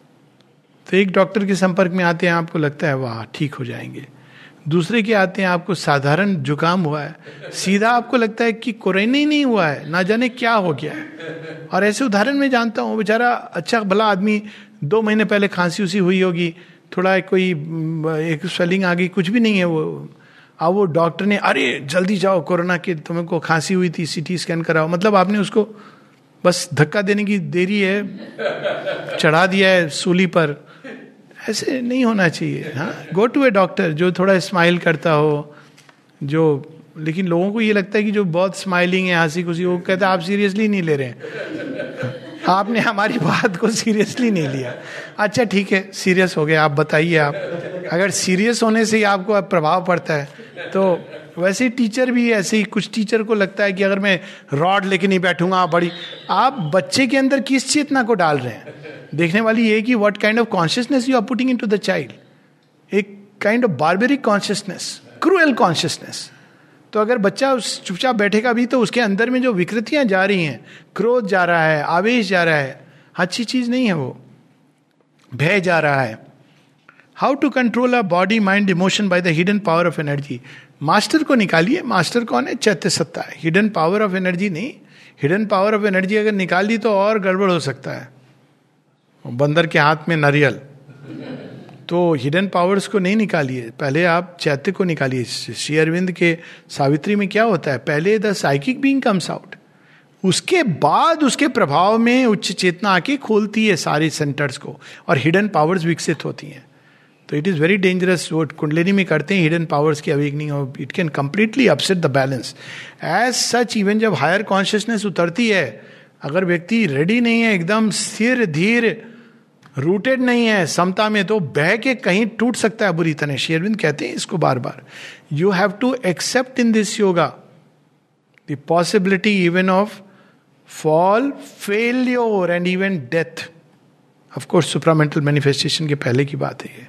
तो एक डॉक्टर के संपर्क में आते हैं, आपको लगता है, वाह, ठीक हो जाएँगे। दूसरे के आते हैं, आपको साधारण जुकाम हुआ है। सीधा आपको लगता है कि कोरोना ही नहीं हुआ है, ना जाने क्या हो गया है। और ऐसे उदाहरण में जानता हूँ, बेचारा अच्छा भला आदमी, दो महीने पहले खांसी उसी हुई होगी, थोड़ा कोई, एक स्वेलिंग आ गई कुछ भी नहीं है वो। अब वो डॉक्टर ने, अरे, जल्दी जाओ, कोरोना के तुम्हें को खांसी हुई थी सीटी स्कैन कराओ। मतलब आपने उसको बस धक्का देने की देरी है, चढ़ा दिया है सूली पर। ऐसे नहीं होना चाहिए हाँ? गो टू ए डॉक्टर जो थोड़ा स्माइल करता हो, जो, लेकिन लोगों को ये लगता है कि जो बहुत स्माइलिंग है हँसी खुशी वो कहते हैं, आप सीरियसली नहीं ले रहे हैं। आपने हमारी बात को सीरियसली नहीं लिया। अच्छा ठीक है सीरियस हो गए आप बताइए आप। अगर सीरियस होने से ही आपको प्रभाव पड़ता है तो वैसे ही टीचर भी ऐसे ही, कुछ टीचर को लगता है कि अगर मैं रॉड लेके नहीं बैठूँगा बड़ी, आप बच्चे के अंदर किस चेतना को डाल रहे हैं? देखने वाली ये कि what kind of consciousness you are putting into the child एक kind of barbaric consciousness cruel consciousness तो अगर बच्चा उस चुपचाप बैठेगा भी तो उसके अंदर में जो विकृतियाँ जा रही हैं, क्रोध जा रहा है, आवेश जा रहा है, अच्छी चीज़ नहीं है वो। भय जा रहा है। How to control a body mind emotion by the hidden power of energy master को निकालिए। मास्टर कौन है? चैत्य सत्ता है। हिडन पावर ऑफ़ एनर्जी नहीं। हिडन पावर ऑफ़ एनर्जी अगर निकाल दी तो और गड़बड़ हो सकता है। बंदर के हाथ में नारियल। तो हिडन पावर्स को नहीं निकालिए। पहले आप चैत्य को निकालिए। श्री अरविंद के सावित्री में क्या होता है? पहले the psychic being comes out उसके बाद उसके प्रभाव में उच्च चेतना आके खोलती है सारे सेंटर्स को और हिडन पावर्स विकसित होती हैं। तो इट इज़ वेरी डेंजरस वो कुंडलिनी में करते हैं। हिडन पावर्स की अवेकनिंग और it can completely upset the balance as such even जब हायर कॉन्शियसनेस उतरती है, अगर व्यक्ति रेडी नहीं है, एकदम स्थिर, धीर रूटेड नहीं है, समता में तो बह के कहीं टूट सकता है बुरी तरह। शेरविंद कहते हैं इसको बार बार you have to accept in this yoga the possibility even of fall failure and even death of course supramental manifestation के पहले की बात है ये।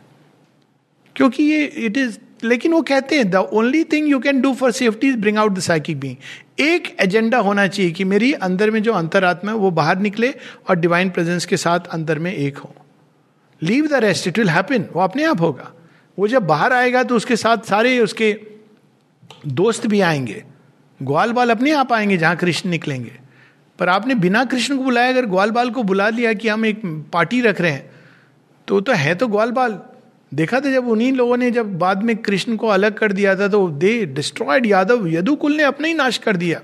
क्योंकि ये इट इज़ लेकिन वो कहते हैं the only thing you can do for safety is bring out the psychic being एक एजेंडा होना चाहिए कि मेरी अंदर में जो अंतरात्मा है, वो बाहर निकले और डिवाइन प्रेजेंस के साथ अंदर में एक हो। Leave the rest it will happen वो अपने आप होगा। वो जब बाहर आएगा तो उसके साथ सारे उसके दोस्त भी आएँगे। ग्वाल बाल अपने आप आएँगे जहाँ कृष्ण निकलेंगे। पर आपने बिना कृष्ण को बुलाया, अगर ग्वाल बाल को बुला लिया कि हम एक पार्टी रख रहे हैं तो तो है तो ग्वाल बाल देखा था जब उन्हीं लोगों ने जब बाद में कृष्ण को अलग कर दिया था तो दे डिस्ट्रॉयड यादव। यदुकुल ने अपना ही नाश कर दिया।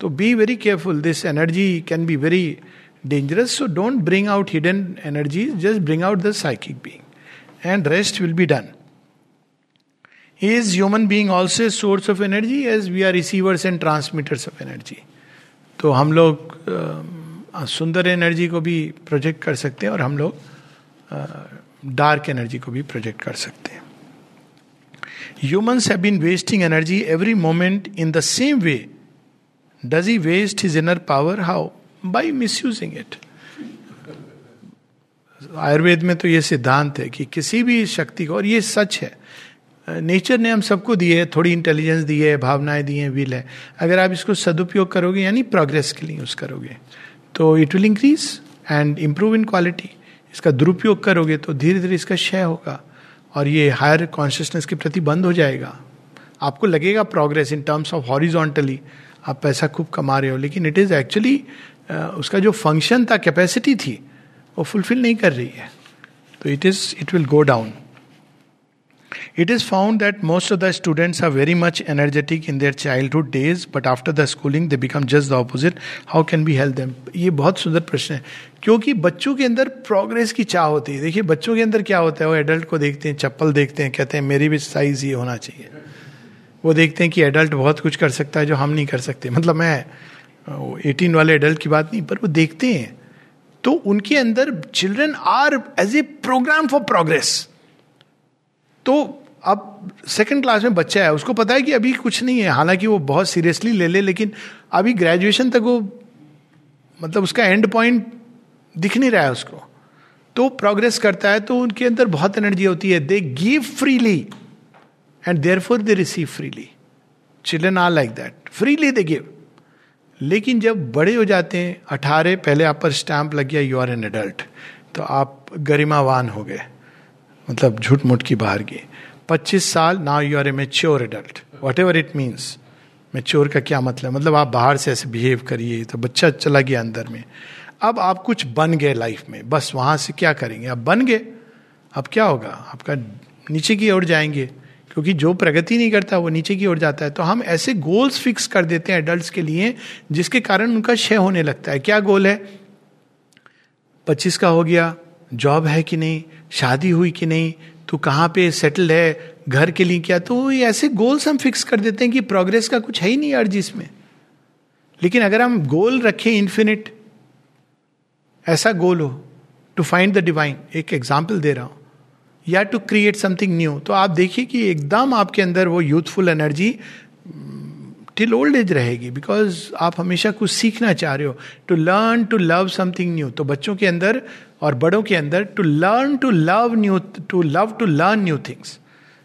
तो be very careful this energy can be very dangerous so don't bring out hidden energy just bring out the psychic being and rest will be done is human being also source of energy as we are receivers and transmitters of energy तो हम लोग सुंदर energy को भी project कर सकते हैं और हम लोग डार्क एनर्जी को भी प्रोजेक्ट कर सकते हैं। Humans have been wasting energy every moment in the same way does he waste his inner power how by misusing it Ayurveda में तो ये सिद्धांत है कि किसी भी शक्ति को, और ये सच है। नेचर ने हम सबको दिए है, थोड़ी इंटेलिजेंस दी है, भावनाएँ दी हैं विल है। अगर आप इसको सदुपयोग करोगे, यानी प्रोग्रेस के लिए यूज़ करोगे तो it will increase and improve in quality इसका दुरुपयोग करोगे तो धीरे धीरे इसका क्षय होगा और ये हायर कॉन्शियसनेस के प्रति बंद हो जाएगा। आपको लगेगा progress in terms of horizontally आप पैसा खूब कमा रहे हो, लेकिन इट इज़ एक्चुअली उसका जो फ़ंक्शन था कैपेसिटी थी, वो फुलफिल नहीं कर रही है। तो it is it will go down It is found that most of the students are very much energetic in their childhood days, but after the schooling they become just the opposite. How can we help them? ये बहुत सुंदर प्रश्न है क्योंकि बच्चों के अंदर progress की चाह होती है। देखिए बच्चों के अंदर क्या होता है? वो एडल्ट को देखते हैं चप्पल देखते हैं कहते हैं मेरी भी साइज़ ये होना चाहिए। वो देखते हैं कि एडल्ट बहुत कुछ कर सकता है जो हम नहीं कर सकते। मतलब मैं एटीन वाले एडल्ट की बात नहीं पर वो देखते हैं। तो उनके अंदर children are as a program for progress तो अब सेकंड क्लास में बच्चा है, उसको पता है कि अभी कुछ नहीं है, हालाँकि वो बहुत सीरियसली ले ले, लेकिन अभी ग्रेजुएशन तक वो मतलब उसका एंड पॉइंट दिख नहीं रहा है उसको। तो प्रोग्रेस करता है तो उनके अंदर बहुत एनर्जी होती है। They give freely and therefore they receive freely children are like that freely they give लेकिन जब बड़े हो जाते हैं, अठारह, पहले आप पर स्टैंप लग गया यू आर एन एडल्ट तो आप गरिमावान हो गए। मतलब झूठ मूठ की बाहर की। पच्चीस साल now you are a mature adult whatever it means mature का क्या मतलब? मतलब आप बाहर से ऐसे बिहेव करिए तो बच्चा चला गया अंदर में। अब आप कुछ बन गए लाइफ में, बस वहाँ से क्या करेंगे? अब बन गए, अब क्या होगा? आपका नीचे की ओर जाएँगे, क्योंकि जो प्रगति नहीं करता, वो नीचे की ओर जाता है। तो हम ऐसे गोल्स फिक्स कर देते हैं एडल्ट के लिए, जिसके कारण उनका क्षय होने लगता है। क्या गोल है? पच्चीस का हो गया जॉब है कि नहीं? शादी हुई कि नहीं? तू कहाँ पे सेटल्ड है? घर के लिए क्या? तो ये ऐसे गोल्स हम फिक्स कर देते हैं कि प्रोग्रेस का कुछ है ही नहीं अर्ज़ इसमें लेकिन अगर हम गोल रखें इन्फिनिट ऐसा गोल हो टू फाइंड द डिवाइन एक एग्ज़ाम्पल दे रहा हूँ, या टू क्रिएट समथिंग न्यू तो आप देखिए कि एकदम आपके अंदर वो youthful energy till old age रहेगी बिकॉज़ आप हमेशा कुछ सीखना चाह रहे हो to learn to love something new तो बच्चों के अंदर और बड़ों के अंदर to learn to love new to love to learn new things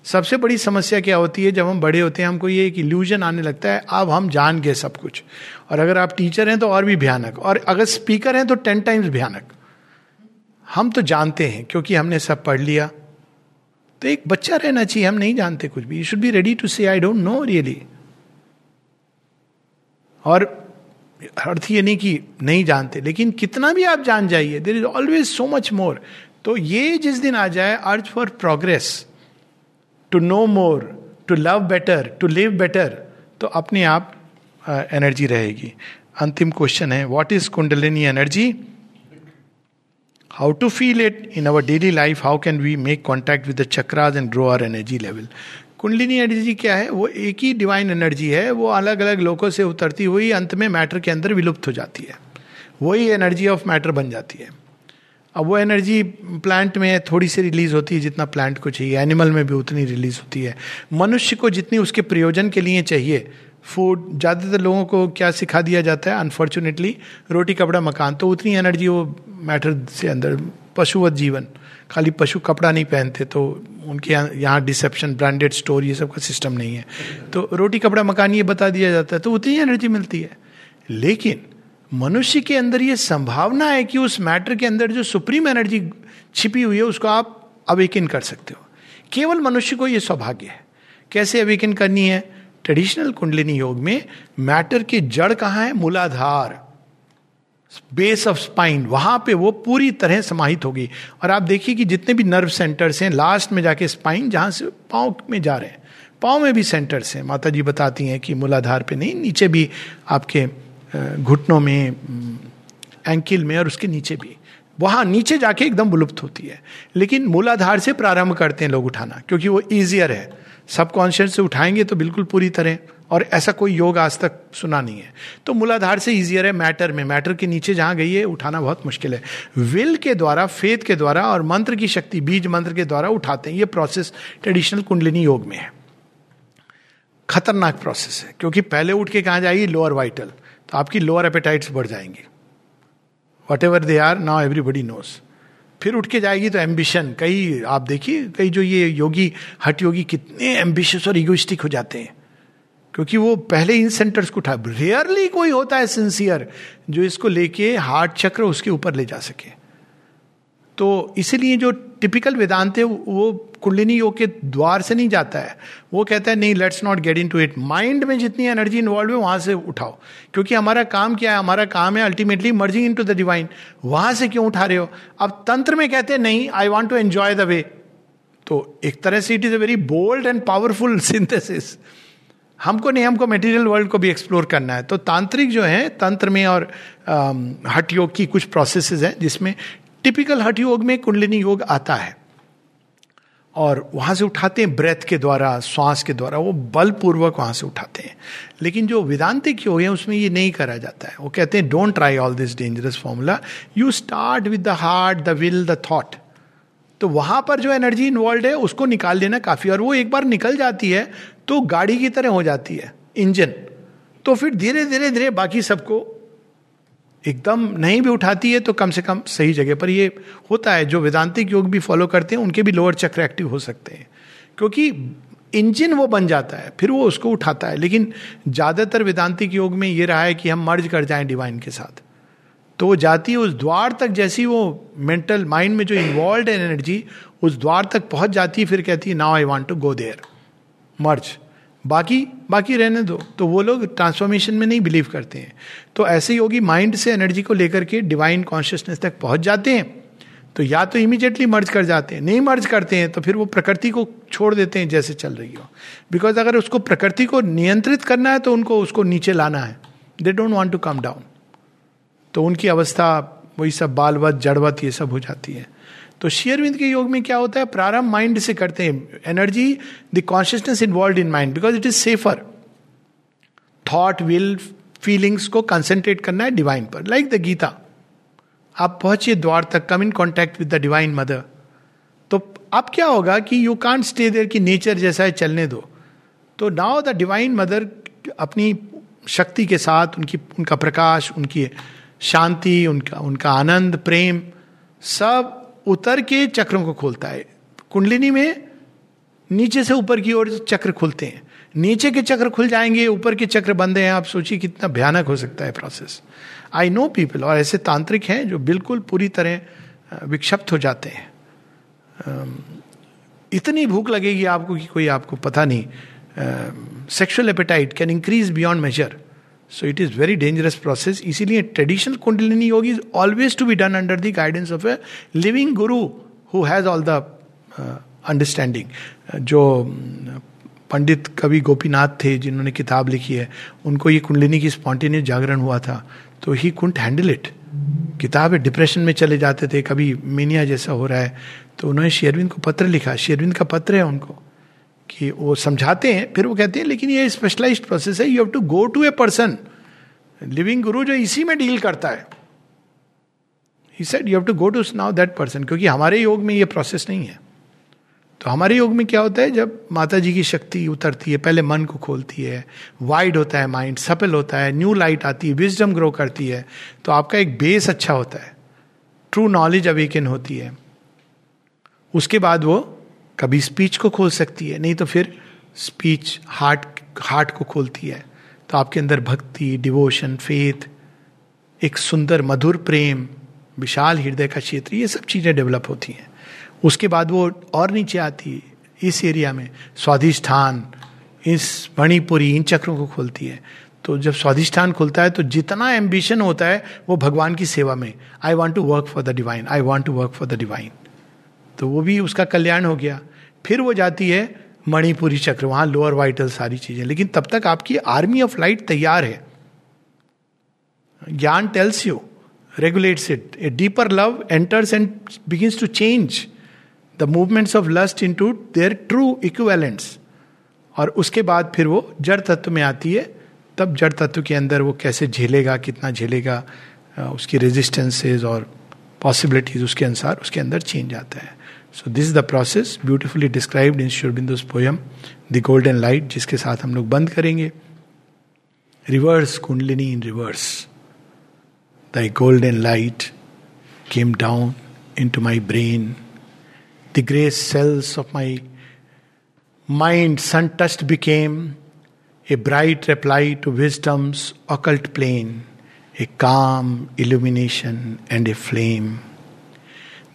सबसे बड़ी समस्या क्या होती है, जब हम बड़े होते हैं, हमको ये एक इल्यूजन आने लगता है, अब हम जान गए सब कुछ। और अगर आप टीचर हैं तो और भी भयानक। और अगर स्पीकर हैं तो टेन टाइम्स भयानक। हम तो जानते हैं, क्योंकि हमने सब पढ़ लिया। तो एक बच्चा रहना चाहिए, हम नहीं जानते कुछ भी। You should be ready to say I don't no really और अर्थ ये नहीं कि नहीं जानते, लेकिन कितना भी आप जान जाइए there is always so much more तो ये जिस दिन आ जाए, earth for progress to know more to love better to live better तो अपने आप एनर्जी रहेगी। अंतिम क्वेश्चन है what is kundalini energy how to feel it in our daily life how can we make contact with the chakras and grow our energy level kundalini energy क्या है? वो एक ही डिवाइन एनर्जी है, वो अलग अलग लोगों से उतरती हुई अंत में मैटर के अंदर विलुप्त हो जाती है। वही एनर्जी ऑफ़ मैटर बन जाती है। अब वो एनर्जी प्लांट में थोड़ी सी रिलीज़ होती है, जितना प्लांट को चाहिए। एनिमल में भी उतनी रिलीज़ होती है। मनुष्य को जितनी उसके प्रयोजन के लिए चाहिए फ़ूड ज़्यादातर लोगों को क्या सिखा दिया जाता है? अनफॉर्चुनेटली रोटी, कपड़ा, मकान तो उतनी एनर्जी वो मैटर से अंदर, पशुवत जीवन। खाली पशु कपड़ा नहीं पहनते तो उनके यहाँ यहाँ डिसेप्शन ब्रांडेड स्टोर ये सब का सिस्टम नहीं है। तो रोटी, कपड़ा, मकान, ये बता दिया जाता है तो उतनी एनर्जी मिलती है। लेकिन मनुष्य के अंदर ये संभावना है कि उस मैटर के अंदर जो सुप्रीम एनर्जी छिपी हुई है, उसको आप अवेकिन कर सकते हो। केवल मनुष्य को ये सौभाग्य है। कैसे अवेकिन करनी है? ट्रेडिशनल कुंडलिनी योग में मैटर की जड़ कहाँ है? मूलाधार। बेस ऑफ़ स्पाइन वहाँ पे वो पूरी तरह समाहित होगी। और आप देखिए कि जितने भी नर्व सेंटर्स हैं लास्ट में जाके स्पाइन जहाँ से पाँव में जा रहे हैं। पाँव में भी सेंटर्स हैं। माता जी बताती हैं कि मूलाधार पे नहीं, नीचे भी आपके घुटनों में एंकिल में और उसके नीचे भी। वहाँ नीचे जाके एकदम विलुप्त होती है। लेकिन मूलाधार से प्रारंभ करते हैं लोग उठाना, क्योंकि वो ईजियर है। सबकॉन्शियस से उठाएँगे तो बिल्कुल पूरी तरह और ऐसा कोई योग आज तक सुना नहीं है। तो मूलाधार से इजियर है मैटर में। मैटर के नीचे जहाँ गई है, उठाना बहुत मुश्किल है। विल के द्वारा फेथ के द्वारा और मंत्र की शक्ति, बीज मंत्र के द्वारा उठाते हैं। ये प्रोसेस ट्रेडिशनल कुंडलिनी योग में है। खतरनाक प्रोसेस है। क्योंकि पहले उठ के कहा जाएगी? लोअर वाइटल तो आपकी लोअर एपेटाइट्स बढ़ जाएँगे। Whatever they are now everybody knows फिर उठ के जाएगी तो एम्बिशन कई, आप देखिए, कई जो ये योगी हट योगी कितने एम्बिशियस और इगोइस्टिक हो जाते हैं। क्योंकि वो पहले इन सेंटर्स को उठा रेयरली कोई होता है सिंसियर जो इसको लेके हार्ट चक्र उसके ऊपर ले जा सके। तो इसीलिए जो टिपिकल वेदांत है, वो कुंडलिनी योग के द्वार से नहीं जाता है। वो कहता है, नहीं let's not get into it mind में जितनी एनर्जी इन्वॉल्व है, वहाँ से उठाओ। क्योंकि हमारा काम क्या है? हमारा काम है ultimately merging into the divine वहाँ से क्यों उठा रहे हो? अब तंत्र में कहते हैं, नहीं I want to enjoy the way तो एक तरह से it is a very bold and powerful synthesis हमको नहीं, हमको मटेरियल वर्ल्ड को भी एक्सप्लोर करना है। तो तांत्रिक जो है, तंत्र में और हट योग की कुछ प्रोसेसेस हैं, जिसमें टिपिकल हट योग में कुंडलिनी योग आता है। और वहाँ से उठाते हैं ब्रेथ के द्वारा, श्वास के द्वारा, वो बलपूर्वक वहाँ से उठाते हैं। लेकिन जो वेदांतिक योग है, उसमें ये नहीं करा जाता है। वो कहते हैं don't try all this dangerous formula you start with the heart the will the thought तो वहाँ पर जो एनर्जी इन्वॉल्व है, उसको निकाल लेना काफ़ी। और वो एक बार निकल जाती है तो गाड़ी की तरह हो जाती है, इंजन। तो फिर धीरे धीरे धीरे बाकी सबको एकदम नहीं भी उठाती है तो कम से कम सही जगह पर ये होता है। जो वेदांतिक योग भी फॉलो करते हैं, उनके भी लोअर चक्र एक्टिव हो सकते हैं। क्योंकि इंजन वो बन जाता है, फिर वो उसको उठाता है। लेकिन ज़्यादातर वेदांतिक योग में ये रहा है कि हम मर्ज कर जाएँ डिवाइन के साथ। तो वो जाती है उस द्वार तक जैसी वो मेंटल माइंड में जो इन्वॉल्व है एनर्जी उस द्वार तक पहुँच जाती है, फिर कहती है now I want to go there merge. बाकी बाकी रहने दो। तो वो लोग ट्रांसफॉर्मेशन में नहीं बिलीव करते हैं। तो ऐसे योगी माइंड से एनर्जी को लेकर के डिवाइन कॉन्शियसनेस तक पहुँच जाते हैं। तो या तो इमीजिएटली मर्ज कर जाते हैं। नहीं मर्ज करते हैं तो फिर वो प्रकृति को छोड़ देते हैं जैसे चल रही हो। बिकॉज़ अगर उसको प्रकृति को नियंत्रित करना है तो उनको उसको नीचे लाना है। They don't want to come down तो उनकी अवस्था, वही सब बालवत, जड़वत, ये सब हो जाती है। तो शेयरविंद के योग में क्या होता है? प्रारंभ माइंड से करते हैं। Energy the consciousness involve in mind because it is safer thought will feelings को कंसेंट्रेट करना है डिवाइन पर। लाइक द गीता आप पहुंचिए द्वार तक come in contact with the divine mother तो अब क्या होगा कि यू कांट स्टे देर की नेचर जैसा है, चलने दो। तो नाउ द डिवाइन मदर अपनी शक्ति के साथ, उनकी, उनका प्रकाश, उनकी शांति, उनका उनका आनंद, प्रेम, सब उतर के चक्रों को खोलता है। कुंडलिनी में नीचे से ऊपर की ओर चक्र खुलते हैं। नीचे के चक्र खुल जाएँगे, ऊपर के चक्र बंद हैं। आप सोचिए कितना भयानक हो सकता है प्रोसेस आई नो पीपल और ऐसे तांत्रिक हैं जो बिल्कुल पूरी तरह विक्षिप्त हो जाते हैं। इतनी भूख लगेगी आपको कि कोई आपको पता नहीं sexual appetite can increase beyond measure so it is very dangerous process इसीलिए traditional kundalini yoga is always to be done under the guidance of a living guru who has all the understanding जो पंडित कवि गोपीनाथ थे, जिन्होंने किताब लिखी है, उनको ये कुंडलिनी की स्पॉन्टेनियस जागरण हुआ था तो ही कुंट हैंडल इट किताब है डिप्रेशन में चले जाते थे, कभी मीनिया जैसा हो रहा है तो उन्होंने शेरविंद को पत्र लिखा। शेरविंद का पत्र है उनको। कि वो समझाते हैं, फिर वो कहते हैं, लेकिन ये स्पेशलाइज प्रोसेस है you have to go to a person living guru जो इसी में डील करता है। He said you have to go to now that person क्योंकि हमारे योग में ये प्रोसेस नहीं है। तो हमारे योग में क्या होता है, जब माता जी की शक्ति उतरती है, पहले मन को खोलती है वाइड होता है माइंड सफल होता है न्यू लाइट आती है विजडम ग्रो करती है तो आपका एक बेस अच्छा होता है। ट्रू नॉलेज अवेकन होती है। उसके बाद वो कभी स्पीच को खोल सकती है, नहीं तो फिर स्पीच हार्ट हार्ट को खोलती है। तो आपके अंदर भक्ति डिवोशन फेथ एक सुंदर, मधुर प्रेम, विशाल हृदय का क्षेत्र, ये सब चीज़ें डेवलप होती हैं। उसके बाद वो और नीचे आती है, इस एरिया में, स्वाधिष्ठान, इस मणिपुरी, इन चक्रों को खोलती है। तो जब स्वाधिष्ठान खुलता है तो जितना एम्बिशन होता है, वो भगवान की सेवा में I want to work for the divine I want to work for the divine तो वो भी उसका कल्याण हो गया। फिर वो जाती है मणिपुरी चक्र, वहाँ लोअर वाइटल सारी चीज़ें। लेकिन तब तक आपकी आर्मी ऑफ़ लाइट तैयार है। ज्ञान tells you regulates it a deeper love enters and begins to change the movements of lust into their true equivalents और उसके बाद फिर वो जड़ तत्व में आती है। तब जड़ तत्व के अंदर वो कैसे झेलेगा, कितना झेलेगा, उसकी रेजिस्टेंसेज और पॉसिबिलिटीज उसके अनुसार उसके अंदर चेंज आता है। So this the process beautifully described in in poem the golden light जिसके साथ हम लोग बंद करेंगे। Reverse kundalini in reverse the golden light came down into my brain the grey cells of my mind, sun touched, became a bright reply to wisdom's occult plane, a calm illumination and a flame.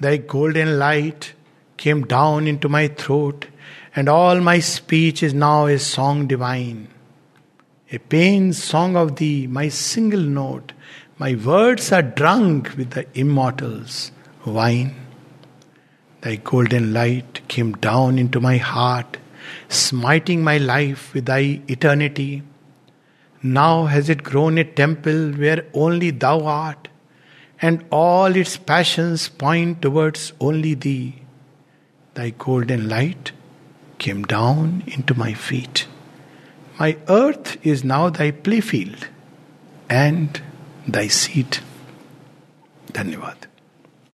Thy golden light came down into my throat, and all my speech is now a song divine. A pain song of thee, my single note. My words are drunk with the immortal's wine. Thy golden light came down into my heart, smiting my life with thy eternity. Now has it grown a temple where only thou art, and all its passions point towards only thee Thy golden light came down into my feet. My earth is now thy playfield and thy seat. धन्यवाद